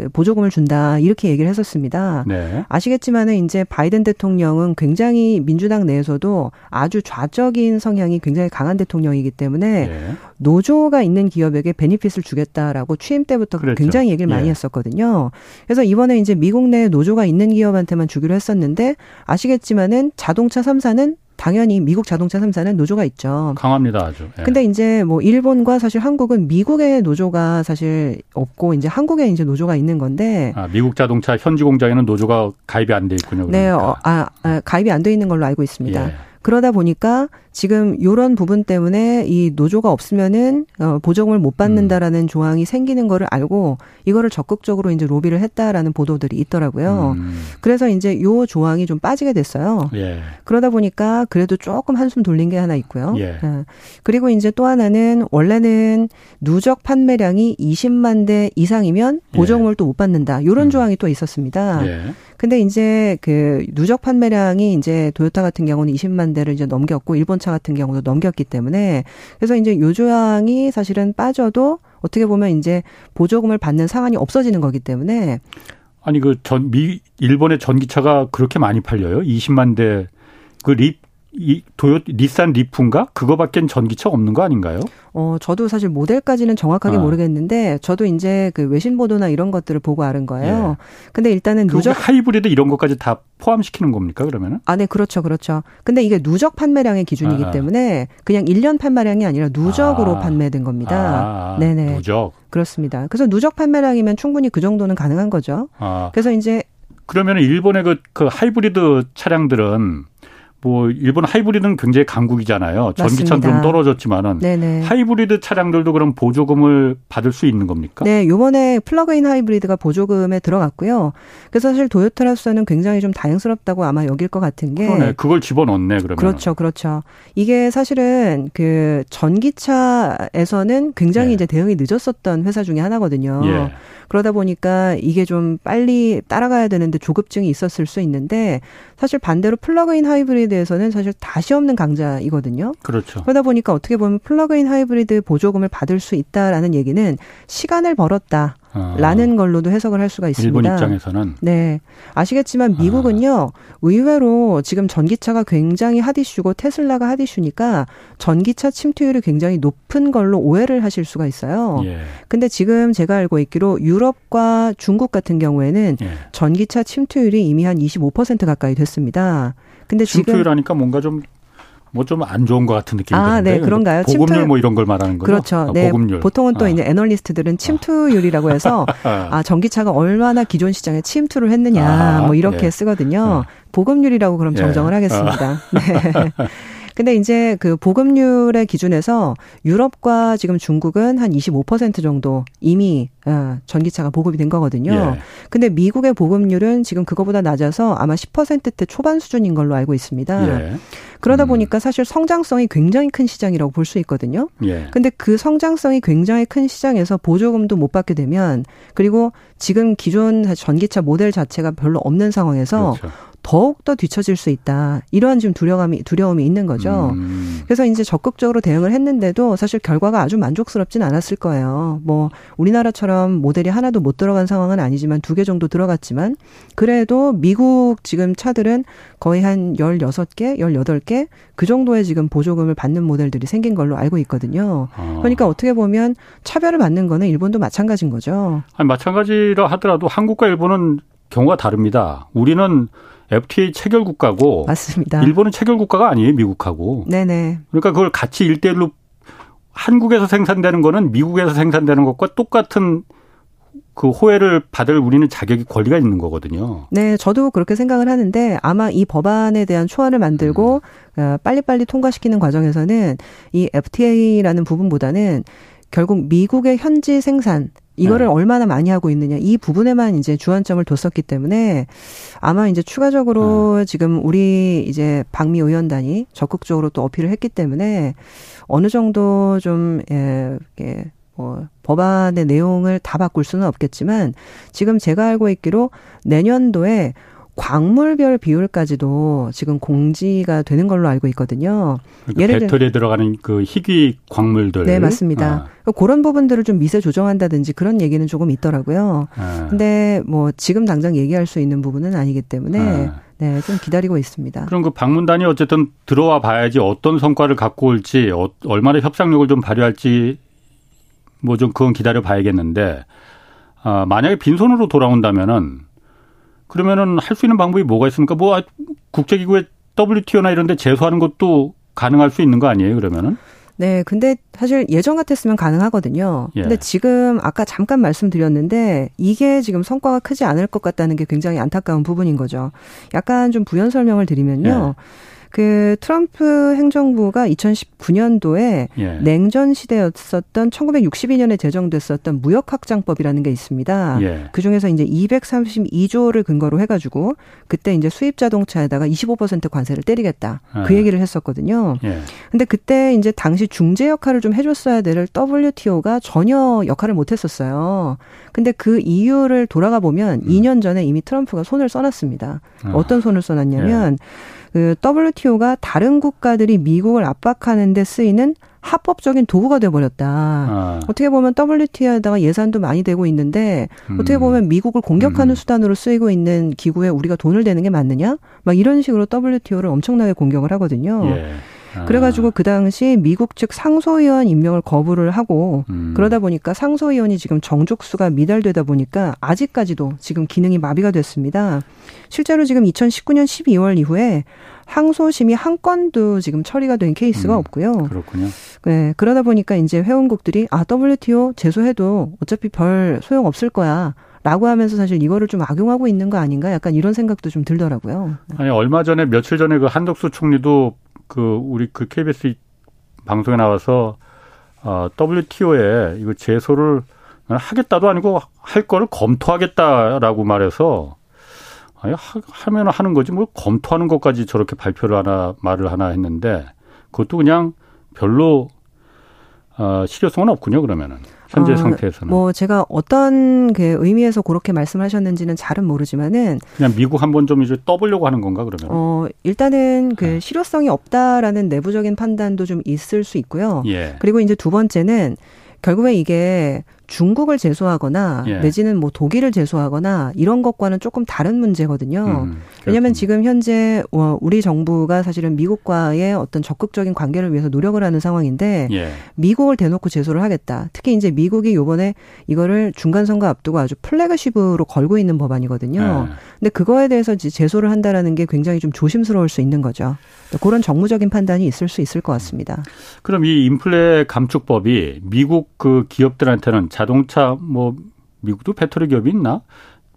그 보조금을 준다 이렇게 얘기를 했었습니다. 네. 아시겠지만은 이제 바이든 대통령은 굉장히 민주당 내에서도 아주 좌적인 성향이 굉장히 강한 대통령이기 때문에 네. 노조가 있는 기업에게 베니핏을 주겠다라고 취임 때부터 그랬죠. 굉장히 얘기를 많이 예. 했었거든요. 그래서 이번에 이제 미국 내에 노조가 있는 기업한테만 주기로 했었는데 아시겠지만은 자동차 3사는 당연히 미국 자동차 3사는 노조가 있죠. 강합니다, 아주. 예. 근데 이제 뭐 일본과 사실 한국은 미국의 노조가 사실 없고 이제 한국에 이제 노조가 있는 건데. 아, 미국 자동차 현지 공장에는 노조가 가입이 안 돼 있군요. 그러니까. 네, 어, 아, 아, 가입이 안 돼 있는 걸로 알고 있습니다. 예. 그러다 보니까 지금 요런 부분 때문에 이 노조가 없으면은 어 보조금을 못 받는다라는 음. 조항이 생기는 거를 알고 이거를 적극적으로 이제 로비를 했다라는 보도들이 있더라고요. 음. 그래서 이제 요 조항이 좀 빠지게 됐어요. 예. 그러다 보니까 그래도 조금 한숨 돌린 게 하나 있고요. 예. 예. 그리고 이제 또 하나는 원래는 누적 판매량이 20만 대 이상이면 예. 보조금을 예. 또못 받는다. 요런 음. 조항이 또 있었습니다. 예. 근데 이제 그 누적 판매량이 이제 도요타 같은 경우는 20만 대를 이제 넘겼고 일본차 같은 경우도 넘겼기 때문에 그래서 이제 요 조항이 사실은 빠져도 어떻게 보면 이제 보조금을 받는 상황이 없어지는 거기 때문에 아니 그 전 미 일본의 전기차가 그렇게 많이 팔려요? 20만 대그립 이 도요 닛산 리프인가 그거밖엔 전기차 없는 거 아닌가요? 어 저도 사실 모델까지는 정확하게 아. 모르겠는데 저도 이제 그 외신 보도나 이런 것들을 보고 아는 거예요. 예. 근데 일단은 누적 하이브리드 이런 것까지 다 포함시키는 겁니까 그러면은? 아, 네, 그렇죠, 그렇죠. 근데 이게 누적 판매량의 기준이기 아. 아. 때문에 그냥 1년 판매량이 아니라 누적으로 아. 판매된 겁니다. 아. 네네. 누적. 그렇습니다. 그래서 누적 판매량이면 충분히 그 정도는 가능한 거죠. 아. 그래서 이제 그러면 일본의 그, 그 하이브리드 차량들은 뭐 일본 하이브리드는 굉장히 강국이잖아요. 전기차는 좀 떨어졌지만은 네네. 하이브리드 차량들도 그럼 보조금을 받을 수 있는 겁니까? 네, 요번에 plug-in hybrid가 보조금에 들어갔고요. 그래서 사실 도요타로서는 굉장히 좀 다행스럽다고 아마 여길 것 같은 게 그러네. 그걸 집어넣네 그러면. 그렇죠. 그렇죠. 이게 사실은 그 전기차에서는 굉장히 네. 이제 대응이 늦었었던 회사 중에 하나거든요. 예. 그러다 보니까 이게 좀 빨리 따라가야 되는데 조급증이 있었을 수 있는데 사실 반대로 plug-in hybrid에서는 사실 다시 없는 강자이거든요. 그렇죠. 그러다 보니까 어떻게 보면 플러그인 하이브리드 보조금을 받을 수 있다라는 얘기는 시간을 벌었다. 라는 걸로도 해석을 할 수가 있습니다. 일본 입장에서는 네 아시겠지만 미국은요 아. 의외로 지금 전기차가 굉장히 핫이슈고 테슬라가 핫이슈니까 전기차 침투율이 굉장히 높은 걸로 오해를 하실 수가 있어요. 예. 근데 지금 제가 알고 있기로 유럽과 중국 같은 경우에는 예. 전기차 침투율이 이미 한 25% 가까이 됐습니다. 근데 침투율 지금 하니까 뭔가 좀 뭐좀안 좋은 것 같은 느낌이 아, 드는데. 네, 그런가요? 보급률 침투... 뭐 이런 걸 말하는 거죠? 그렇죠. 아, 네. 보급률. 보통은 또 아. 이제 애널리스트들은 침투율이라고 해서 아. 아, 전기차가 얼마나 기존 시장에 침투를 했느냐 아, 뭐 이렇게 예. 쓰거든요. 예. 보급률이라고 그럼 예. 정정을 예. 하겠습니다. 네. 근데 이제 그 보급률의 기준에서 유럽과 지금 중국은 한 25% 정도 이미 어, 전기차가 보급이 된 거거든요. 예. 근데 미국의 보급률은 지금 그거보다 낮아서 아마 10%대 초반 수준인 걸로 알고 있습니다. 예. 그러다 음. 보니까 사실 성장성이 굉장히 큰 시장이라고 볼 수 있거든요. 예. 근데 그 성장성이 굉장히 큰 시장에서 보조금도 못 받게 되면 그리고 지금 기존 전기차 모델 자체가 별로 없는 상황에서 그렇죠. 더욱더 뒤처질 수 있다. 이러한 지금 두려움이 두려움이 있는 거죠. 음. 그래서 이제 적극적으로 대응을 했는데도 사실 결과가 아주 만족스럽진 않았을 거예요. 뭐 우리나라처럼 모델이 하나도 못 들어간 상황은 아니지만 두 개 정도 들어갔지만 그래도 미국 지금 차들은 거의 한 16개, 18개 그 정도의 지금 보조금을 받는 모델들이 생긴 걸로 알고 있거든요. 아. 그러니까 어떻게 보면 차별을 받는 거는 일본도 마찬가지인 거죠. 아니 마찬가지라 하더라도 한국과 일본은 경우가 다릅니다. 우리는 FTA 체결 국가고 맞습니다. 일본은 체결 국가가 아니에요, 미국하고. 네네. 그러니까 그걸 같이 일대일로 한국에서 생산되는 거는 미국에서 생산되는 것과 똑같은 그 호혜를 받을 우리는 자격이 권리가 있는 거거든요. 네, 저도 그렇게 생각을 하는데 아마 이 법안에 대한 초안을 만들고 음. 빨리빨리 통과시키는 과정에서는 이 FTA라는 부분보다는 결국 미국의 현지 생산 이거를 네. 얼마나 많이 하고 있느냐 이 부분에만 이제 주안점을 뒀었기 때문에 아마 이제 추가적으로 네. 지금 우리 이제 방미 의원단이 적극적으로 또 어필을 했기 때문에 어느 정도 좀 예, 예, 뭐 법안의 내용을 다 바꿀 수는 없겠지만 지금 제가 알고 있기로 내년도에 광물별 비율까지도 지금 공지가 되는 걸로 알고 있거든요. 그러니까 예를 배터리에 들어가는 그 희귀 광물들. 네, 맞습니다. 아. 그런 부분들을 좀 미세 조정한다든지 그런 얘기는 조금 있더라고요. 아. 근데 뭐 지금 당장 얘기할 수 있는 부분은 아니기 때문에 아. 네, 좀 기다리고 있습니다. 그럼 그 방문단이 어쨌든 들어와 봐야지 어떤 성과를 갖고 올지 어, 얼마나 협상력을 좀 발휘할지 뭐 좀 그건 기다려 봐야겠는데 아, 만약에 빈손으로 돌아온다면은 그러면은 할 수 있는 방법이 뭐가 있습니까? 뭐 아, 국제기구의 WTO나 이런 데 제소하는 것도 가능할 수 있는 거 아니에요, 그러면은? 네, 근데 사실 예전 같았으면 가능하거든요. 예. 근데 지금 아까 잠깐 말씀드렸는데 이게 지금 성과가 크지 않을 것 같다는 게 굉장히 안타까운 부분인 거죠. 약간 좀 부연 설명을 드리면요. 예. 그 트럼프 행정부가 2019년도에 예. 냉전 시대였었던 1962년에 제정됐었던 무역 확장법이라는 게 있습니다. 예. 그 중에서 이제 232조를 근거로 해가지고 그때 이제 수입 자동차에다가 25% 관세를 때리겠다 그 예. 그 얘기를 했었거든요. 예. 근데 그때 이제 당시 중재 역할을 좀 해줬어야 될 WTO가 전혀 역할을 못했었어요. 근데 그 이유를 돌아가 보면 음. 2년 전에 이미 트럼프가 손을 써놨습니다. 아. 어떤 손을 써놨냐면. 예. 그 WTO가 다른 국가들이 미국을 압박하는 데 쓰이는 합법적인 도구가 돼버렸다. 아. 어떻게 보면 WTO에다가 예산도 많이 되고 있는데 음. 어떻게 보면 미국을 공격하는 음. 수단으로 쓰이고 있는 기구에 우리가 돈을 대는 게 맞느냐? 막 이런 식으로 WTO를 엄청나게 공격을 하거든요. 예. 아. 그래가지고 그 당시 미국 측 상소위원 임명을 거부를 하고 음. 그러다 보니까 상소위원이 지금 정족수가 미달되다 보니까 아직까지도 지금 기능이 마비가 됐습니다. 실제로 지금 2019년 12월 이후에 항소심이 한 건도 지금 처리가 된 케이스가 음, 없고요. 그렇군요. 네, 그러다 보니까 이제 회원국들이 아 WTO 제소해도 어차피 별 소용 없을 거야. 라고 하면서 사실 이거를 좀 악용하고 있는 거 아닌가 약간 이런 생각도 좀 들더라고요. 아니 얼마 전에 며칠 전에 그 한덕수 총리도 그 우리 그 KBS 방송에 나와서 어, WTO에 이거 제소를 하겠다도 아니고 할 거를 검토하겠다라고 말해서 아니 하, 면 하는 거지 뭐 검토하는 것까지 저렇게 발표를 하나 말을 하나 했는데 그것도 그냥 별로 어, 실효성은 없군요 그러면은. 현재 어, 상태에서는. 뭐 제가 어떤 그 의미에서 그렇게 말씀하셨는지는 잘은 모르지만은 그냥 미국 한번 좀 이제 떠보려고 하는 건가 그러면? 어 일단은 그 네. 실효성이 없다라는 내부적인 판단도 좀 있을 수 있고요. 예. 그리고 이제 두 번째는 결국에 이게 중국을 제소하거나 예. 내지는 뭐 독일을 제소하거나 이런 것과는 조금 다른 문제거든요. 음, 왜냐하면 지금 현재 어, 우리 정부가 사실은 미국과의 어떤 적극적인 관계를 위해서 노력을 하는 상황인데 예. 미국을 대놓고 제소를 하겠다. 특히 이제 미국이 요번에 이거를 중간 선거 앞두고 아주 플래그십으로 걸고 있는 법안이거든요. 예. 근데 그거에 대해서 제소를 한다라는 게 굉장히 좀 조심스러울 수 있는 거죠. 그런 정무적인 판단이 있을 수 있을 것 같습니다. 그럼 이 인플레 감축법이 미국 그 기업들한테는 자동차 뭐 미국도 배터리 기업이 있나?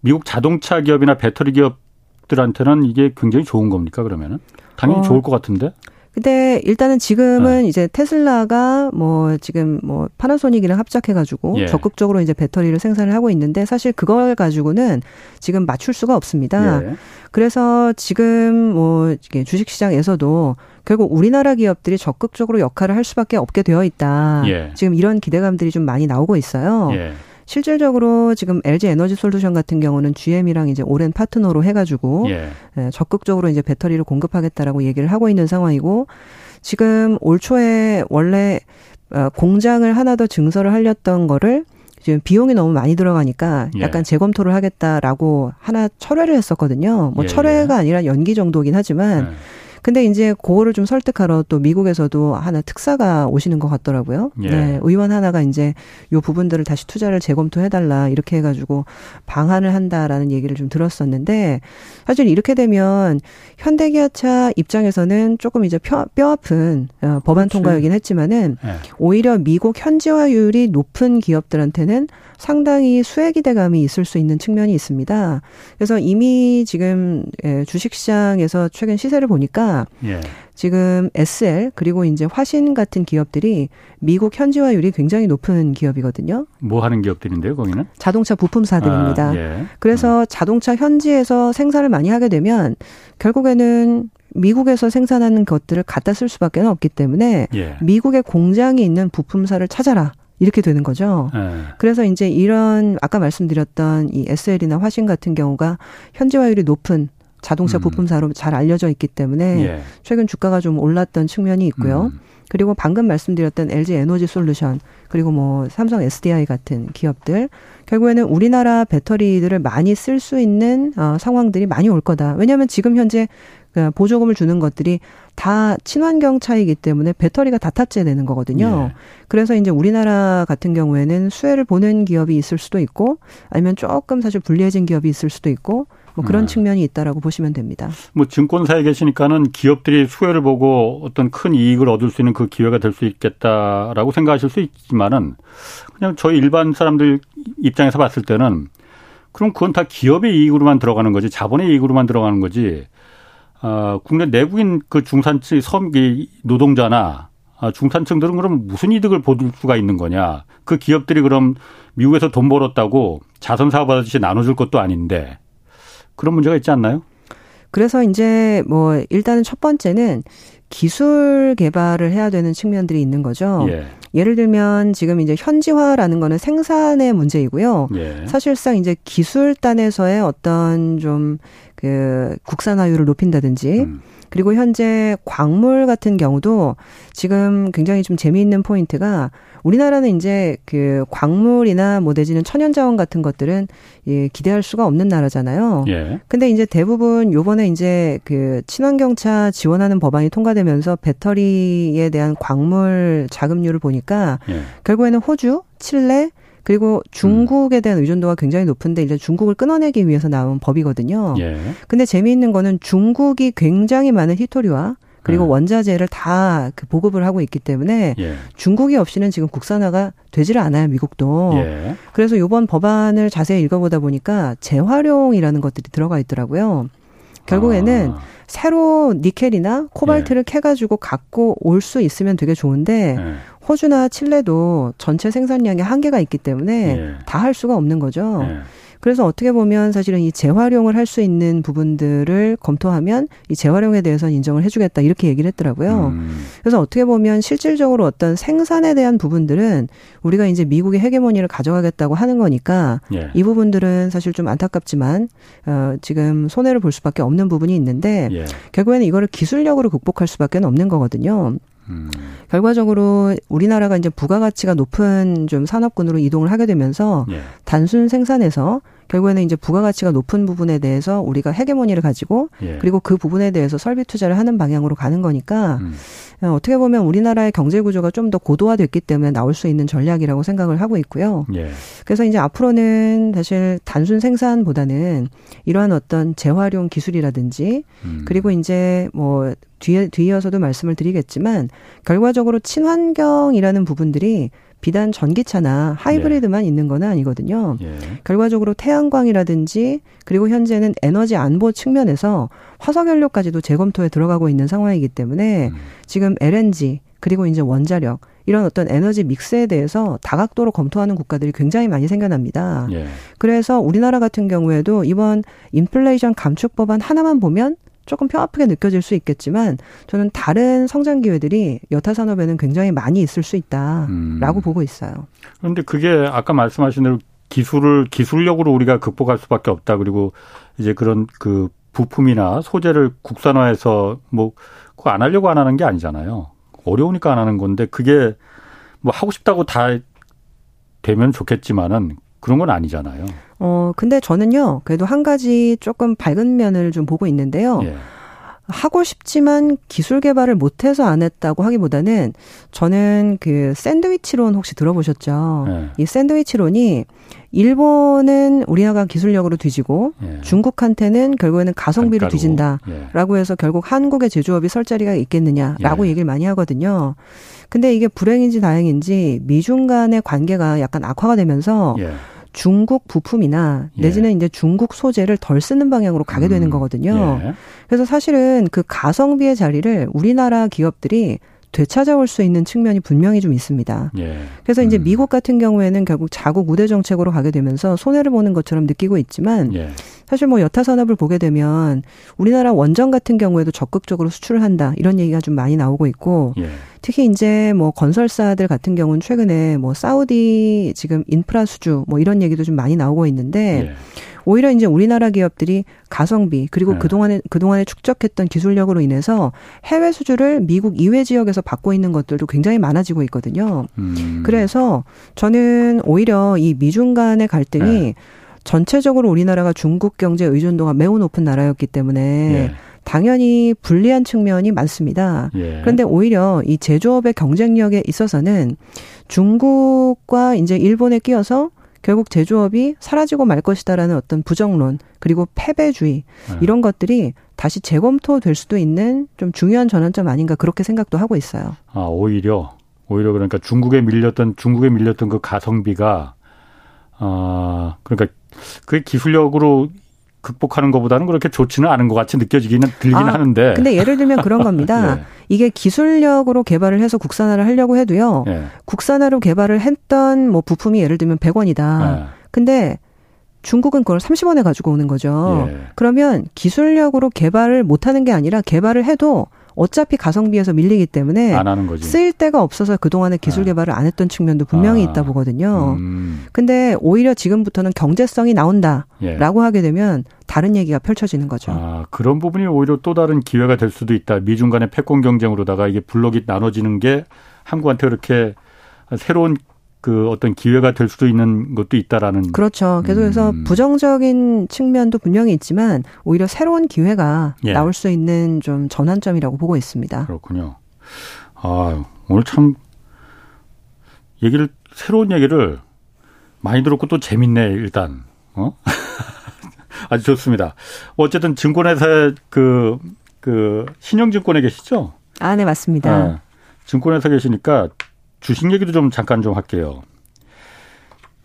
미국 자동차 기업이나 배터리 기업들한테는 이게 굉장히 좋은 겁니까 그러면은? 당연히 어. 좋을 것 같은데. 근데 일단은 지금은 네. 이제 테슬라가 뭐 지금 뭐 파나소닉이랑 합작해가지고 예. 적극적으로 이제 배터리를 생산을 하고 있는데 사실 그걸 가지고는 지금 맞출 수가 없습니다. 예. 그래서 지금 뭐 주식시장에서도 결국 우리나라 기업들이 적극적으로 역할을 할 수밖에 없게 되어 있다. 예. 지금 이런 기대감들이 좀 많이 나오고 있어요. 예. 실질적으로 지금 LG 에너지 솔루션 같은 경우는 GM이랑 이제 오랜 파트너로 해가지고 예. 예. 적극적으로 이제 배터리를 공급하겠다라고 얘기를 하고 있는 상황이고 지금 올 초에 원래 어, 공장을 하나 더 증설을 하렸던 거를 지금 비용이 너무 많이 들어가니까 예. 약간 예. 재검토를 하겠다라고 하나 철회를 했었거든요. 뭐 예. 철회가 아니라 연기 정도긴 하지만 예. 근데 이제 그거를 좀 설득하러 또 미국에서도 하나 특사가 오시는 것 같더라고요. 예. 네. 의원 하나가 이제 요 부분들을 다시 투자를 재검토해달라 이렇게 해가지고 방한을 한다라는 얘기를 좀 들었었는데 사실 이렇게 되면 현대기아차 입장에서는 조금 이제 뼈, 뼈 아픈 어, 법안 통과이긴 했지만은 예. 오히려 미국 현지화율이 높은 기업들한테는 상당히 수혜 기대감이 있을 수 있는 측면이 있습니다. 그래서 이미 지금 예, 주식시장에서 최근 시세를 보니까 보니까 예. 지금 SL 그리고 이제 화신 같은 기업들이 미국 현지화율이 굉장히 높은 기업이거든요. 뭐 하는 기업들인데요, 거기는? 자동차 부품사들입니다. 아, 예. 그래서 음. 자동차 현지에서 생산을 많이 하게 되면 결국에는 미국에서 생산하는 것들을 갖다 쓸 수밖에 없기 때문에 예. 미국의 공장이 있는 부품사를 찾아라. 이렇게 되는 거죠. 네. 그래서 이제 이런 아까 말씀드렸던 이 SL이나 화신 같은 경우가 현지화율이 높은 자동차 음. 부품사로 잘 알려져 있기 때문에 예. 최근 주가가 좀 올랐던 측면이 있고요. 음. 그리고 방금 말씀드렸던 LG 에너지 솔루션 그리고 뭐 삼성 SDI 같은 기업들 결국에는 우리나라 배터리들을 많이 쓸 수 있는 어, 상황들이 많이 올 거다. 왜냐하면 지금 현재 그 보조금을 주는 것들이 다 친환경 차이기 때문에 배터리가 다 탑재되는 거거든요. 예. 그래서 이제 우리나라 같은 경우에는 수혜를 보는 기업이 있을 수도 있고 아니면 조금 사실 불리해진 기업이 있을 수도 있고 뭐 그런 네. 측면이 있다라고 보시면 됩니다. 뭐 증권사에 계시니까는 기업들이 수혜를 보고 어떤 큰 이익을 얻을 수 있는 그 기회가 될 수 있겠다라고 생각하실 수 있지만은 그냥 저희 일반 사람들 입장에서 봤을 때는 그럼 그건 다 기업의 이익으로만 들어가는 거지 자본의 이익으로만 들어가는 거지. 어, 국내 내국인 그 중산층 섬기 노동자나 아, 중산층들은 그럼 무슨 이득을 보을 수가 있는 거냐? 그 기업들이 그럼 미국에서 돈 벌었다고 자선 사업 하듯이 나눠줄 것도 아닌데 그런 문제가 있지 않나요? 그래서 이제 뭐 일단은 첫 번째는 기술 개발을 해야 되는 측면들이 있는 거죠. 예. 예를 들면 지금 이제 현지화라는 거는 생산의 문제이고요. 예. 사실상 이제 기술단에서의 어떤 좀 그 국산화율을 높인다든지 음. 그리고 현재 광물 같은 경우도 지금 굉장히 좀 재미있는 포인트가 우리나라는 이제 그 광물이나 뭐 내지는 천연자원 같은 것들은 예, 기대할 수가 없는 나라잖아요. 예. 근데 이제 대부분 요번에 이제 그 친환경차 지원하는 법안이 통과되면서 배터리에 대한 광물 자금률을 보니까 예. 결국에는 호주, 칠레, 그리고 중국에 대한 의존도가 굉장히 높은데 이제 중국을 끊어내기 위해서 나온 법이거든요. 예. 근데 재미있는 거는 중국이 굉장히 많은 히토리와 그리고 네. 원자재를 다 그 보급을 하고 있기 때문에 예. 중국이 없이는 지금 국산화가 되지를 않아요, 미국도. 예. 그래서 요번 법안을 자세히 읽어보다 보니까 재활용이라는 것들이 들어가 있더라고요. 결국에는 아. 새로 니켈이나 코발트를 예. 캐가지고 갖고 올 수 있으면 되게 좋은데 예. 호주나 칠레도 전체 생산량에 한계가 있기 때문에 예. 다할 수가 없는 거죠. 예. 그래서 어떻게 보면 사실은 이 재활용을 할 수 있는 부분들을 검토하면 이 재활용에 대해서는 인정을 해주겠다 이렇게 얘기를 했더라고요. 음. 그래서 어떻게 보면 실질적으로 어떤 생산에 대한 부분들은 우리가 이제 미국의 헤게모니를 가져가겠다고 하는 거니까 예. 이 부분들은 사실 좀 안타깝지만 어, 지금 손해를 볼 수밖에 없는 부분이 있는데 예. 결국에는 이거를 기술력으로 극복할 수밖에 없는 거거든요. 음. 결과적으로 우리나라가 이제 부가가치가 높은 좀 산업군으로 이동을 하게 되면서 예. 단순 생산에서 결국에는 이제 부가가치가 높은 부분에 대해서 우리가 헤게모니를 가지고 예. 그리고 그 부분에 대해서 설비 투자를 하는 방향으로 가는 거니까 음. 어, 어떻게 보면 우리나라의 경제 구조가 좀 더 고도화됐기 때문에 나올 수 있는 전략이라고 생각을 하고 있고요. 예. 그래서 이제 앞으로는 사실 단순 생산보다는 이러한 어떤 재활용 기술이라든지 음. 그리고 이제 뭐 뒤에 뒤이어서도 말씀을 드리겠지만 결과적으로 친환경이라는 부분들이 비단 전기차나 하이브리드만 예. 있는 건 아니거든요. 예. 결과적으로 태양광이라든지 그리고 현재는 에너지 안보 측면에서 화석연료까지도 재검토에 들어가고 있는 상황이기 때문에 음. 지금 LNG 그리고 이제 원자력 이런 어떤 에너지 믹스에 대해서 다각도로 검토하는 국가들이 굉장히 많이 생겨납니다. 예. 그래서 우리나라 같은 경우에도 이번 인플레이션 감축 법안 하나만 보면 조금 뼈아프게 느껴질 수 있겠지만 저는 다른 성장 기회들이 여타 산업에는 굉장히 많이 있을 수 있다라고 음. 보고 있어요. 그런데 그게 아까 말씀하신 대로 기술을 기술력으로 우리가 극복할 수밖에 없다. 그리고 이제 그런 그 부품이나 소재를 국산화해서 뭐 그거 안 하려고 안 하는 게 아니잖아요. 어려우니까 안 하는 건데 그게 뭐 하고 싶다고 다 되면 좋겠지만은 그런 건 아니잖아요. 어, 근데 저는요, 그래도 한 가지 조금 밝은 면을 좀 보고 있는데요. 예. 하고 싶지만 기술 개발을 못해서 안 했다고 하기보다는 저는 그 샌드위치론 혹시 들어보셨죠? 예. 이 샌드위치론이 일본은 우리나라가 기술력으로 뒤지고 예. 중국한테는 결국에는 가성비로 뒤진다라고 예. 해서 결국 한국의 제조업이 설 자리가 있겠느냐라고 예. 얘기를 많이 하거든요. 근데 이게 불행인지 다행인지 미중 간의 관계가 약간 악화가 되면서 예. 중국 부품이나 예. 내지는 예. 이제 중국 소재를 덜 쓰는 방향으로 가게 되는 음. 거거든요. 예. 그래서 사실은 그 가성비의 자리를 우리나라 기업들이 되찾아올 수 있는 측면이 분명히 좀 있습니다. 예. 그래서 이제 음. 미국 같은 경우에는 결국 자국 우대 정책으로 가게 되면서 손해를 보는 것처럼 느끼고 있지만 예. 사실 뭐 여타 산업을 보게 되면 우리나라 원전 같은 경우에도 적극적으로 수출을 한다 이런 얘기가 좀 많이 나오고 있고 예. 특히 이제 뭐 건설사들 같은 경우는 최근에 뭐 사우디 지금 인프라 수주 뭐 이런 얘기도 좀 많이 나오고 있는데 예. 오히려 이제 우리나라 기업들이 가성비 그리고 네. 그동안에 그동안에 축적했던 기술력으로 인해서 해외 수주를 미국 이외 지역에서 받고 있는 것들도 굉장히 많아지고 있거든요. 음. 그래서 저는 오히려 이 미중 간의 갈등이 네. 전체적으로 우리나라가 중국 경제 의존도가 매우 높은 나라였기 때문에 네. 당연히 불리한 측면이 많습니다. 예. 그런데 오히려 이 제조업의 경쟁력에 있어서는 중국과 이제 일본에 끼어서 결국 제조업이 사라지고 말 것이다라는 어떤 부정론 그리고 패배주의 네. 이런 것들이 다시 재검토될 수도 있는 좀 중요한 전환점 아닌가 그렇게 생각도 하고 있어요. 아 오히려 오히려 그러니까 중국에 밀렸던 중국에 밀렸던 그 가성비가 아 그러니까 그 기술력으로 극복하는 것보다는 그렇게 좋지는 않은 것 같이 느껴지기는 들긴 아, 하는데. 근데 예를 들면 그런 겁니다. 네. 이게 기술력으로 개발을 해서 국산화를 하려고 해도요. 네. 국산화로 개발을 했던 뭐 부품이 예를 들면 100원이다. 네. 근데 중국은 그걸 30원에 가지고 오는 거죠. 예. 그러면 기술력으로 개발을 못 하는 게 아니라 개발을 해도 어차피 가성비에서 밀리기 때문에 안 하는 거지. 쓰일 데가 없어서 그동안에 기술 네. 개발을 안 했던 측면도 분명히 아. 있다 보거든요. 음. 근데 오히려 지금부터는 경제성이 나온다라고 예. 하게 되면 다른 얘기가 펼쳐지는 거죠. 아, 그런 부분이 오히려 또 다른 기회가 될 수도 있다. 미중 간의 패권 경쟁으로다가 이게 블록이 나눠지는 게 한국한테 그렇게 새로운 그 어떤 기회가 될 수도 있는 것도 있다라는. 그렇죠. 계속해서 음. 부정적인 측면도 분명히 있지만 오히려 새로운 기회가 예. 나올 수 있는 좀 전환점이라고 보고 있습니다. 그렇군요. 아 오늘 참 얘기를 새로운 얘기를 많이 들었고 또 재밌네 일단. 어? 아주 좋습니다. 어쨌든 증권회사 그, 그, 신영증권에 계시죠? 아, 네, 맞습니다. 네. 증권회사 계시니까 주식 얘기도 좀 잠깐 좀 할게요.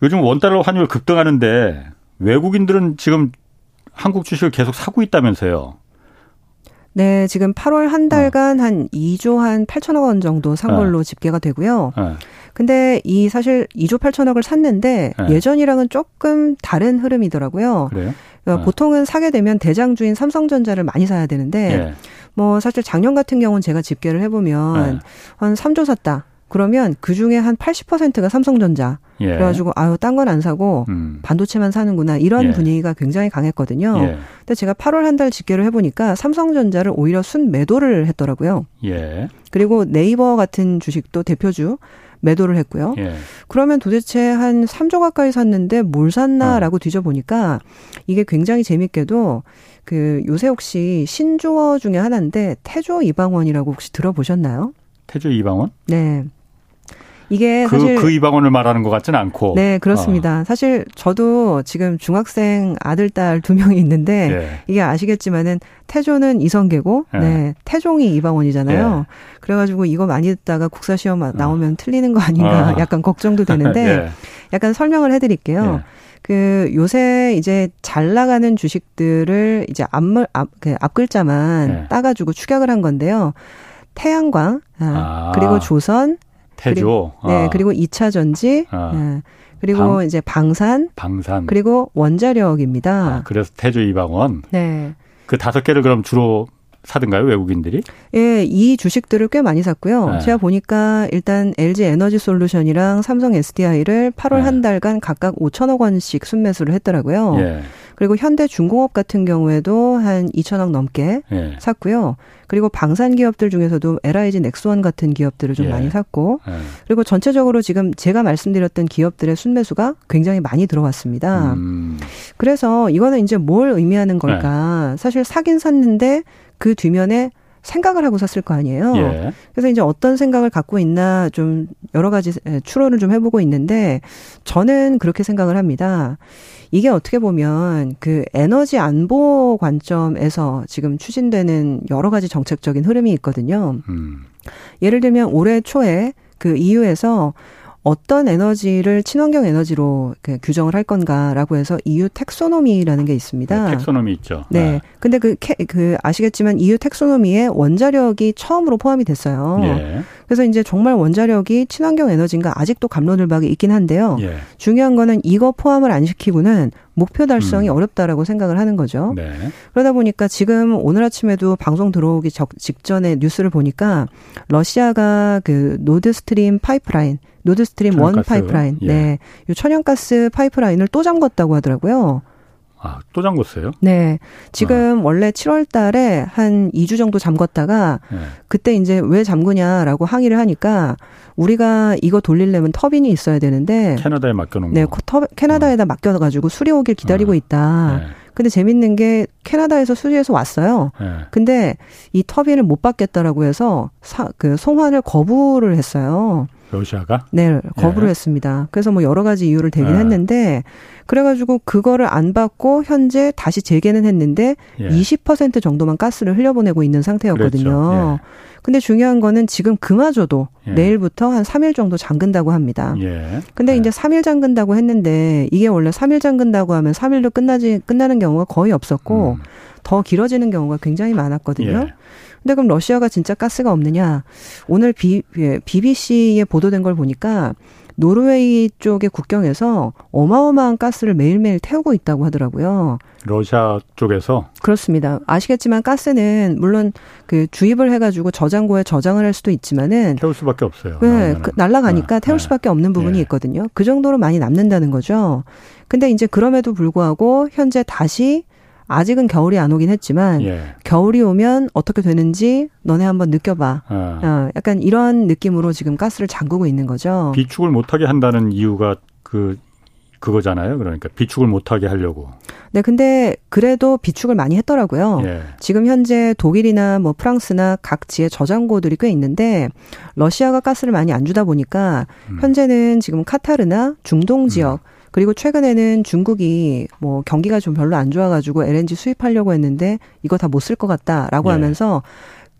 요즘 원달러 환율 급등하는데 외국인들은 지금 한국 주식을 계속 사고 있다면서요. 네, 지금 8월 한 달간 어. 한 2조 한 8천억 원 정도 산 걸로 네. 집계가 되고요. 네. 근데 이 사실 2조 8천억을 샀는데 네. 예전이랑은 조금 다른 흐름이더라고요. 그래요? 그러니까 보통은 사게 되면 대장주인 삼성전자를 많이 사야 되는데 네. 뭐 사실 작년 같은 경우는 제가 집계를 해보면 네. 한 3조 샀다. 그러면 그 중에 한 80%가 삼성전자. 예. 그래가지고 아유 딴 건 안 사고 음. 반도체만 사는구나 이런 예. 분위기가 굉장히 강했거든요. 예. 근데 제가 8월 한 달 집계를 해보니까 삼성전자를 오히려 순 매도를 했더라고요. 예. 그리고 네이버 같은 주식도 대표주 매도를 했고요. 예. 그러면 도대체 한 3조 가까이 샀는데 뭘 샀나라고 어. 뒤져보니까 이게 굉장히 재밌게도 그 요새 혹시 신조어 중에 하나인데 태조 이방원이라고 혹시 들어보셨나요? 태조 이방원? 네. 이게 그, 사실 그 이방원을 말하는 것 같지는 않고. 네, 그렇습니다. 어. 사실 저도 지금 중학생 아들 딸 두 명이 있는데 예. 이게 아시겠지만은 태조는 이성계고 예. 네, 태종이 이방원이잖아요. 예. 그래가지고 이거 많이 듣다가 국사 시험 어. 나오면 어. 틀리는 거 아닌가 어. 약간 걱정도 되는데 예. 약간 설명을 해드릴게요. 예. 그 요새 이제 잘 나가는 주식들을 이제 앞물 앞, 그 앞글자만 예. 따가지고 축약을 한 건데요. 태양광, 아, 아. 그리고 조선, 태조. 그리고, 네, 아. 그리고 2차 전지. 아. 네. 그리고 방, 이제 방산. 방산. 그리고 원자력입니다. 아, 그래서 태조 이방원. 네. 그 다섯 개를 그럼 주로 사든가요, 외국인들이? 예, 이 주식들을 꽤 많이 샀고요. 네. 제가 보니까 일단 LG 에너지 솔루션이랑 삼성 SDI를 8월 네. 한 달간 각각 5천억 원씩 순매수를 했더라고요. 예. 그리고 현대중공업 같은 경우에도 한 2천억 넘게 예. 샀고요. 그리고 방산 기업들 중에서도 LIG 넥스원 같은 기업들을 좀 예. 많이 샀고 예. 그리고 전체적으로 지금 제가 말씀드렸던 기업들의 순매수가 굉장히 많이 들어왔습니다. 음. 그래서 이거는 이제 뭘 의미하는 걸까? 네. 사실 사긴 샀는데 그 뒤면에 생각을 하고 샀을 거 아니에요. 예. 그래서 이제 어떤 생각을 갖고 있나 좀 여러 가지 추론을 좀 해보고 있는데 저는 그렇게 생각을 합니다. 이게 어떻게 보면 그 에너지 안보 관점에서 지금 추진되는 여러 가지 정책적인 흐름이 있거든요. 음. 예를 들면 올해 초에 그 EU에서 어떤 에너지를 친환경 에너지로 그 규정을 할 건가라고 해서 EU 텍소노미라는 게 있습니다. 네, 텍소노미 있죠. 네. 네. 근데 그, 그 아시겠지만 EU 텍소노미에 원자력이 처음으로 포함이 됐어요. 예. 그래서 이제 정말 원자력이 친환경 에너지인가 아직도 갑론을박이 있긴 한데요. 예. 중요한 거는 이거 포함을 안 시키고는 목표 달성이 음. 어렵다라고 생각을 하는 거죠. 네. 그러다 보니까 지금 오늘 아침에도 방송 들어오기 직전에 뉴스를 보니까 러시아가 그 노드 스트림 파이프라인 노드 스트림 one 파이프라인, 예. 네, 이 천연가스 파이프라인을 또 잠궜다고 하더라고요. 아, 또 잠궜어요? 네. 지금 아. 원래 7월 달에 한 2주 정도 잠궜다가 네. 그때 이제 왜 잠그냐라고 항의를 하니까 우리가 이거 돌리려면 터빈이 있어야 되는데 캐나다에 맡겨놓은 네, 터, 캐나다에다 어. 맡겨가지고 수리 오길 기다리고 어. 있다. 네. 근데 재밌는 게 캐나다에서 수리해서 왔어요. 네. 근데 이 터빈을 못 받겠다라고 해서 사, 그 송환을 거부를 했어요. 러시아가? 네, 거부를 예. 했습니다. 그래서 뭐 여러 가지 이유를 대긴 예. 했는데 그래가지고 그거를 안 받고 현재 다시 재개는 했는데 예. 20% 정도만 가스를 흘려보내고 있는 상태였거든요. 예. 근데 중요한 거는 지금 그마저도 예. 내일부터 한 3일 정도 잠근다고 합니다. 예. 근데 이제 3일 잠근다고 했는데 이게 원래 3일 잠근다고 하면 3일로 끝나지 끝나는 경우가 거의 없었고 음. 더 길어지는 경우가 굉장히 많았거든요. 예. 근데 그럼 러시아가 진짜 가스가 없느냐? 오늘 비, BBC에 보도된 걸 보니까 노르웨이 쪽의 국경에서 어마어마한 가스를 매일매일 태우고 있다고 하더라고요. 러시아 쪽에서? 그렇습니다. 아시겠지만 가스는 물론 그 주입을 해가지고 저장고에 저장을 할 수도 있지만은 태울 수밖에 없어요. 네, 그 날라가니까 네. 태울 수밖에 없는 부분이 네. 있거든요. 그 정도로 많이 남는다는 거죠. 근데 이제 그럼에도 불구하고 현재 다시 아직은 겨울이 안 오긴 했지만 예. 겨울이 오면 어떻게 되는지 너네 한번 느껴봐. 어. 어, 약간 이런 느낌으로 지금 가스를 잠그고 있는 거죠. 비축을 못하게 한다는 이유가 그 그거잖아요. 그러니까 비축을 못하게 하려고. 네, 근데 그래도 비축을 많이 했더라고요. 예. 지금 현재 독일이나 뭐 프랑스나 각 지의 저장고들이 꽤 있는데 러시아가 가스를 많이 안 주다 보니까 음. 현재는 지금 카타르나 중동 지역 음. 그리고 최근에는 중국이 뭐 경기가 좀 별로 안 좋아가지고 LNG 수입하려고 했는데 이거 다 못 쓸 것 같다라고 네. 하면서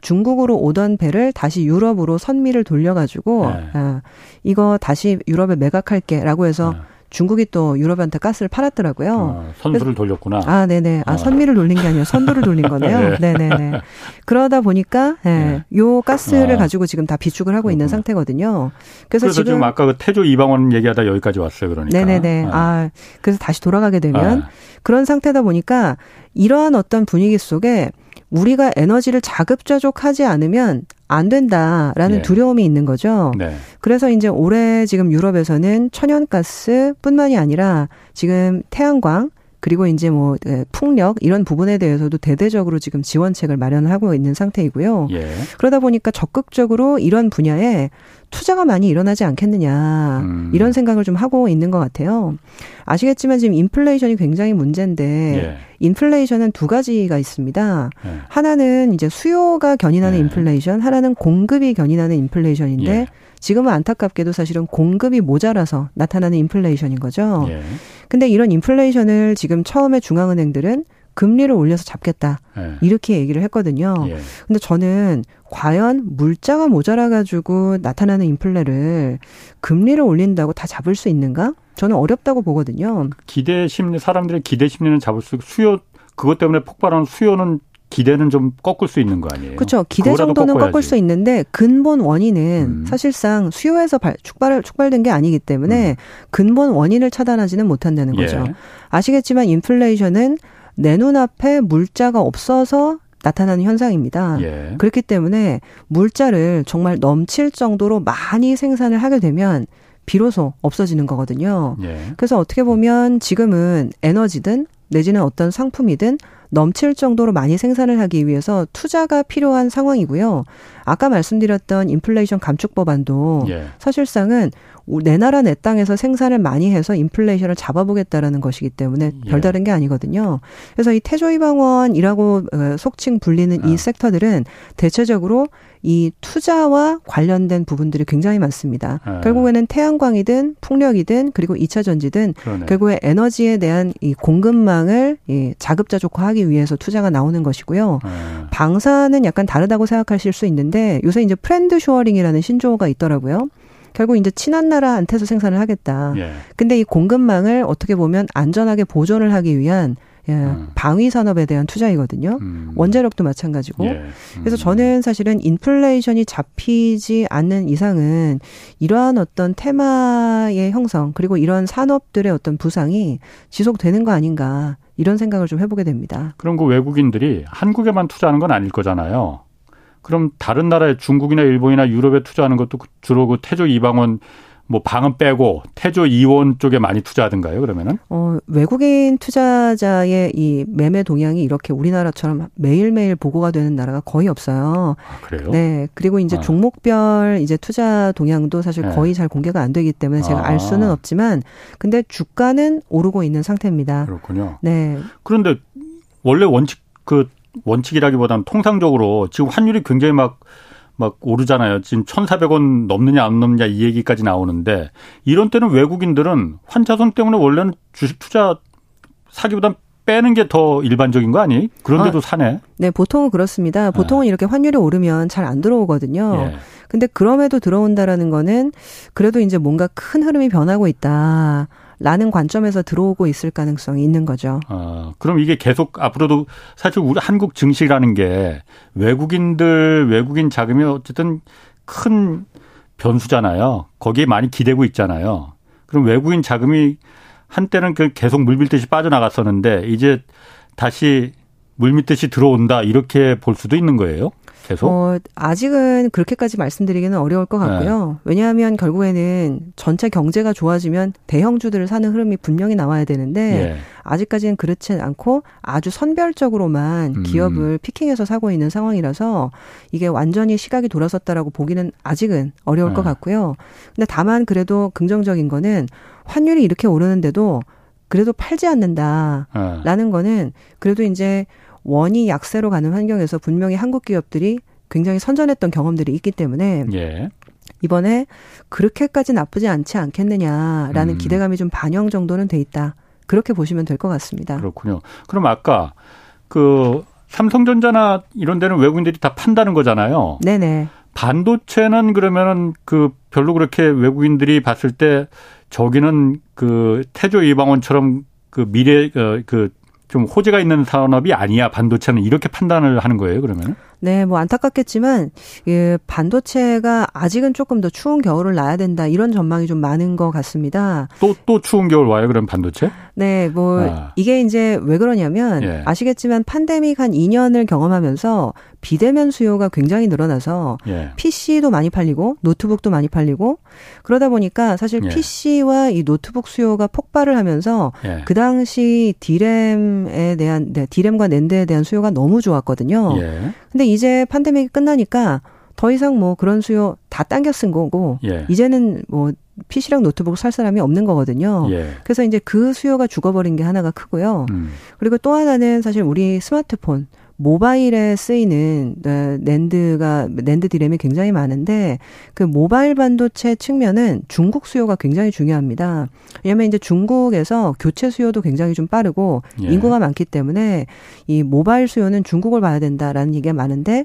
중국으로 오던 배를 다시 유럽으로 선미를 돌려가지고 네. 아, 이거 다시 유럽에 매각할게라고 해서 네. 중국이 또 유럽한테 가스를 팔았더라고요. 어, 선수를 돌렸구나. 아, 네네. 아, 어. 선미를 돌린 게 아니라 선두를 돌린 거네요. 네. 네네 그러다 보니까, 예, 네. 요 가스를 어. 가지고 지금 다 비축을 하고 그렇구나. 있는 상태거든요. 그래서, 그래서 지금, 아까 그 태조 이방원 얘기하다 여기까지 왔어요. 그러니까. 네네네. 네. 아, 그래서 다시 돌아가게 되면 그런 상태다 보니까 이러한 어떤 분위기 속에 우리가 에너지를 자급자족하지 않으면 안 된다라는 네. 두려움이 있는 거죠. 네. 그래서 이제 올해 지금 유럽에서는 천연가스뿐만이 아니라 지금 태양광 그리고 이제 뭐 예, 풍력 이런 부분에 대해서도 대대적으로 지금 지원책을 마련을 하고 있는 상태이고요. 예. 그러다 보니까 적극적으로 이런 분야에 투자가 많이 일어나지 않겠느냐 음. 이런 생각을 좀 하고 있는 것 같아요. 아시겠지만 지금 인플레이션이 굉장히 문제인데 예. 인플레이션은 두 가지가 있습니다. 예. 하나는 이제 수요가 견인하는 예. 인플레이션, 하나는 공급이 견인하는 인플레이션인데 예. 지금은 안타깝게도 사실은 공급이 모자라서 나타나는 인플레이션인 거죠. 예. 근데 이런 인플레이션을 지금 처음에 중앙은행들은 금리를 올려서 잡겠다. 예. 이렇게 얘기를 했거든요. 예. 근데 저는 과연 물자가 모자라 가지고 나타나는 인플레를 금리를 올린다고 다 잡을 수 있는가? 저는 어렵다고 보거든요. 기대 심리 사람들의 기대 심리는 잡을 수 수요 그것 때문에 폭발하는 수요는 기대는 좀 꺾을 수 있는 거 아니에요? 그렇죠. 기대 정도는 꺾어야지. 꺾을 수 있는데 근본 원인은 음. 사실상 수요에서 발, 축발 축발된 게 아니기 때문에 음. 근본 원인을 차단하지는 못한다는 예. 거죠. 예. 아시겠지만 인플레이션은 내 눈앞에 물자가 없어서 나타나는 현상입니다. 예. 그렇기 때문에 물자를 정말 넘칠 정도로 많이 생산을 하게 되면 비로소 없어지는 거거든요. 예. 그래서 어떻게 보면 지금은 에너지든 내지는 어떤 상품이든 넘칠 정도로 많이 생산을 하기 위해서 투자가 필요한 상황이고요. 아까 말씀드렸던 인플레이션 감축 법안도 예. 사실상은 내 나라 내 땅에서 생산을 많이 해서 인플레이션을 잡아보겠다라는 것이기 때문에 예. 별다른 게 아니거든요. 그래서 이 태조 이방원이라고 어, 속칭 불리는 이 아. 섹터들은 대체적으로 이 투자와 관련된 부분들이 굉장히 많습니다. 네. 결국에는 태양광이든 풍력이든 그리고 2차 전지든 그러네. 결국에 에너지에 대한 이 공급망을 이 자급자족화하기 위해서 투자가 나오는 것이고요. 네. 방산은 약간 다르다고 생각하실 수 있는데 요새 이제 friend-shoring이라는 신조어가 있더라고요. 결국 이제 친한 나라한테서 생산을 하겠다. 예. 근데 이 공급망을 어떻게 보면 안전하게 보존을 하기 위한 예, 음. 방위 산업에 대한 투자이거든요. 음. 원자력도 마찬가지고. 예. 음. 그래서 저는 사실은 인플레이션이 잡히지 않는 이상은 이러한 어떤 테마의 형성 그리고 이런 산업들의 어떤 부상이 지속되는 거 아닌가 이런 생각을 좀 해보게 됩니다. 그럼 그 외국인들이 한국에만 투자하는 건 아닐 거잖아요. 그럼 다른 나라에 중국이나 일본이나 유럽에 투자하는 것도 주로 그 태조 이방원 뭐 방은 빼고 태조 이원 쪽에 많이 투자하던가요 그러면은? 어 외국인 투자자의 이 매매 동향이 이렇게 우리나라처럼 매일매일 보고가 되는 나라가 거의 없어요. 아, 그래요? 네. 그리고 이제 아. 종목별 이제 투자 동향도 사실 네. 거의 잘 공개가 안 되기 때문에 제가 아. 알 수는 없지만 근데 주가는 오르고 있는 상태입니다. 그렇군요. 네. 그런데 원래 원칙 그 원칙이라기보다는 통상적으로 지금 환율이 굉장히 막 막 오르잖아요. 지금 1,400원 넘느냐 안 넘느냐 이 얘기까지 나오는데 이런 때는 외국인들은 환자손 때문에 원래는 주식 투자 사기보단 빼는 게 더 일반적인 거 아니? 그런데도 아, 사네. 네, 보통은 그렇습니다. 보통은 네. 이렇게 환율이 오르면 잘 안 들어오거든요. 예. 근데 그럼에도 들어온다라는 거는 그래도 이제 뭔가 큰 흐름이 변하고 있다. 라는 관점에서 들어오고 있을 가능성이 있는 거죠. 아, 그럼 이게 계속 앞으로도 사실 우리 한국 증시라는 게 외국인들, 외국인 자금이 어쨌든 큰 변수잖아요. 거기에 많이 기대고 있잖아요. 그럼 외국인 자금이 한때는 그 계속 물밀듯이 빠져나갔었는데 이제 다시 물밀듯이 들어온다 이렇게 볼 수도 있는 거예요. 계속? 어, 아직은 그렇게까지 말씀드리기는 어려울 것 같고요. 네. 왜냐하면 결국에는 전체 경제가 좋아지면 대형주들을 사는 흐름이 분명히 나와야 되는데 네. 아직까지는 그렇지 않고 아주 선별적으로만 음. 기업을 피킹해서 사고 있는 상황이라서 이게 완전히 시각이 돌아섰다라고 보기는 아직은 어려울 네. 것 같고요. 근데 다만 그래도 긍정적인 거는 환율이 이렇게 오르는데도 그래도 팔지 않는다라는 네. 거는 그래도 이제 원이 약세로 가는 환경에서 분명히 한국 기업들이 굉장히 선전했던 경험들이 있기 때문에 예. 이번에 그렇게까지 나쁘지 않지 않겠느냐라는 음. 기대감이 좀 반영 정도는 돼 있다. 그렇게 보시면 될 것 같습니다. 그렇군요. 그럼 아까 그 삼성전자나 이런 데는 외국인들이 다 판다는 거잖아요. 네네. 반도체는 그러면은 그 별로 그렇게 외국인들이 봤을 때 저기는 그 태조 이방원처럼 그 미래 어, 그 좀 호재가 있는 산업이 아니야 반도체는 이렇게 판단을 하는 거예요 그러면? 네, 뭐 안타깝겠지만 예, 반도체가 아직은 조금 더 추운 겨울을 나야 된다 이런 전망이 좀 많은 것 같습니다. 또또 추운 겨울 와요 그럼 반도체? 네, 뭐 아. 이게 이제 왜 그러냐면 예. 아시겠지만 팬데믹 한 2년을 경험하면서 비대면 수요가 굉장히 늘어나서 예. PC도 많이 팔리고 노트북도 많이 팔리고 그러다 보니까 사실 예. PC와 이 노트북 수요가 폭발을 하면서 예. 그 당시 DRAM에 대한 네, DRAM과 NAND에 대한 수요가 너무 좋았거든요. 예. 근데 이제 팬데믹이 끝나니까 더 이상 뭐 그런 수요 다 당겨 쓴 거고 예. 이제는 뭐 PC랑 노트북 살 사람이 없는 거거든요. 예. 그래서 이제 그 수요가 죽어버린 게 하나가 크고요. 음. 그리고 또 하나는 사실 우리 스마트폰 모바일에 쓰이는 어, 낸드가 낸드 디램이 굉장히 많은데 그 모바일 반도체 측면은 중국 수요가 굉장히 중요합니다. 왜냐하면 이제 중국에서 교체 수요도 굉장히 좀 빠르고 예. 인구가 많기 때문에 이 모바일 수요는 중국을 봐야 된다라는 얘기가 많은데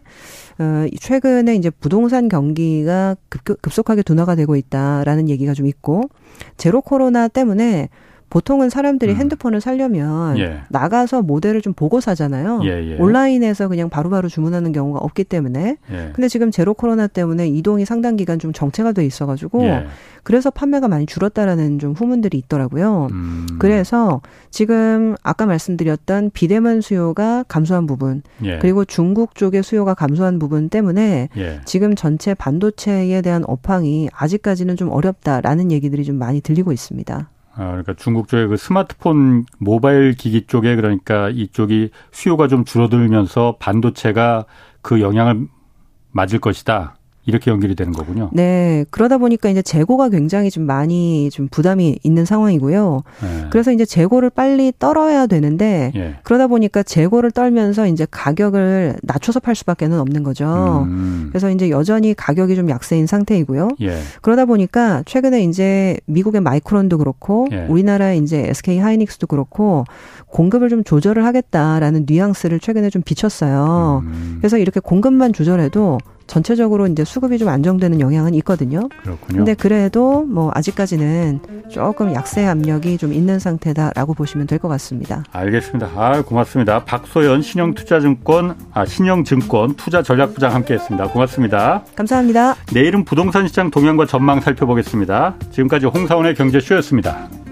어 최근에 이제 부동산 경기가 급, 급속하게 둔화가 되고 있다라는 얘기가 좀 있고 제로 코로나 때문에 보통은 사람들이 음. 핸드폰을 살려면 예. 나가서 모델을 좀 보고 사잖아요. 예, 예. 온라인에서 그냥 바로 바로 주문하는 경우가 없기 때문에. 예. 근데 지금 제로 코로나 때문에 이동이 상당 기간 좀 정체가 돼 있어가지고 예. 그래서 판매가 많이 줄었다라는 좀 후문들이 있더라고요. 음. 그래서 지금 아까 말씀드렸던 비대면 수요가 감소한 부분 예. 그리고 중국 쪽의 수요가 감소한 부분 때문에 지금 전체 반도체에 대한 업황이 아직까지는 좀 어렵다라는 얘기들이 좀 많이 들리고 있습니다. 아, 그러니까 중국 쪽의 그 스마트폰 모바일 기기 쪽에 그러니까 이쪽이 수요가 좀 줄어들면서 반도체가 그 영향을 맞을 것이다. 이렇게 연결이 되는 거군요. 네. 그러다 보니까 이제 재고가 굉장히 좀 많이 좀 부담이 있는 상황이고요. 네. 그래서 이제 재고를 빨리 떨어야 되는데 예. 그러다 보니까 재고를 떨면서 이제 가격을 낮춰서 팔 수밖에는 없는 거죠. 음. 그래서 이제 여전히 가격이 좀 약세인 상태이고요. 예. 그러다 보니까 최근에 이제 미국의 마이크론도 그렇고 예. 우리나라의 이제 SK 하이닉스도 그렇고 공급을 좀 조절을 하겠다라는 뉘앙스를 최근에 좀 비쳤어요. 음. 그래서 이렇게 공급만 조절해도 전체적으로 이제 수급이 좀 안정되는 영향은 있거든요. 그렇군요. 근데 그래도 뭐 아직까지는 조금 약세 압력이 좀 있는 상태다라고 보시면 될 것 같습니다. 알겠습니다. 아, 고맙습니다. 박소연 신영투자증권 아 신영증권 투자전략부장 함께했습니다. 고맙습니다. 감사합니다. 내일은 부동산 시장 동향과 전망 살펴보겠습니다. 지금까지 홍사원의 경제쇼였습니다.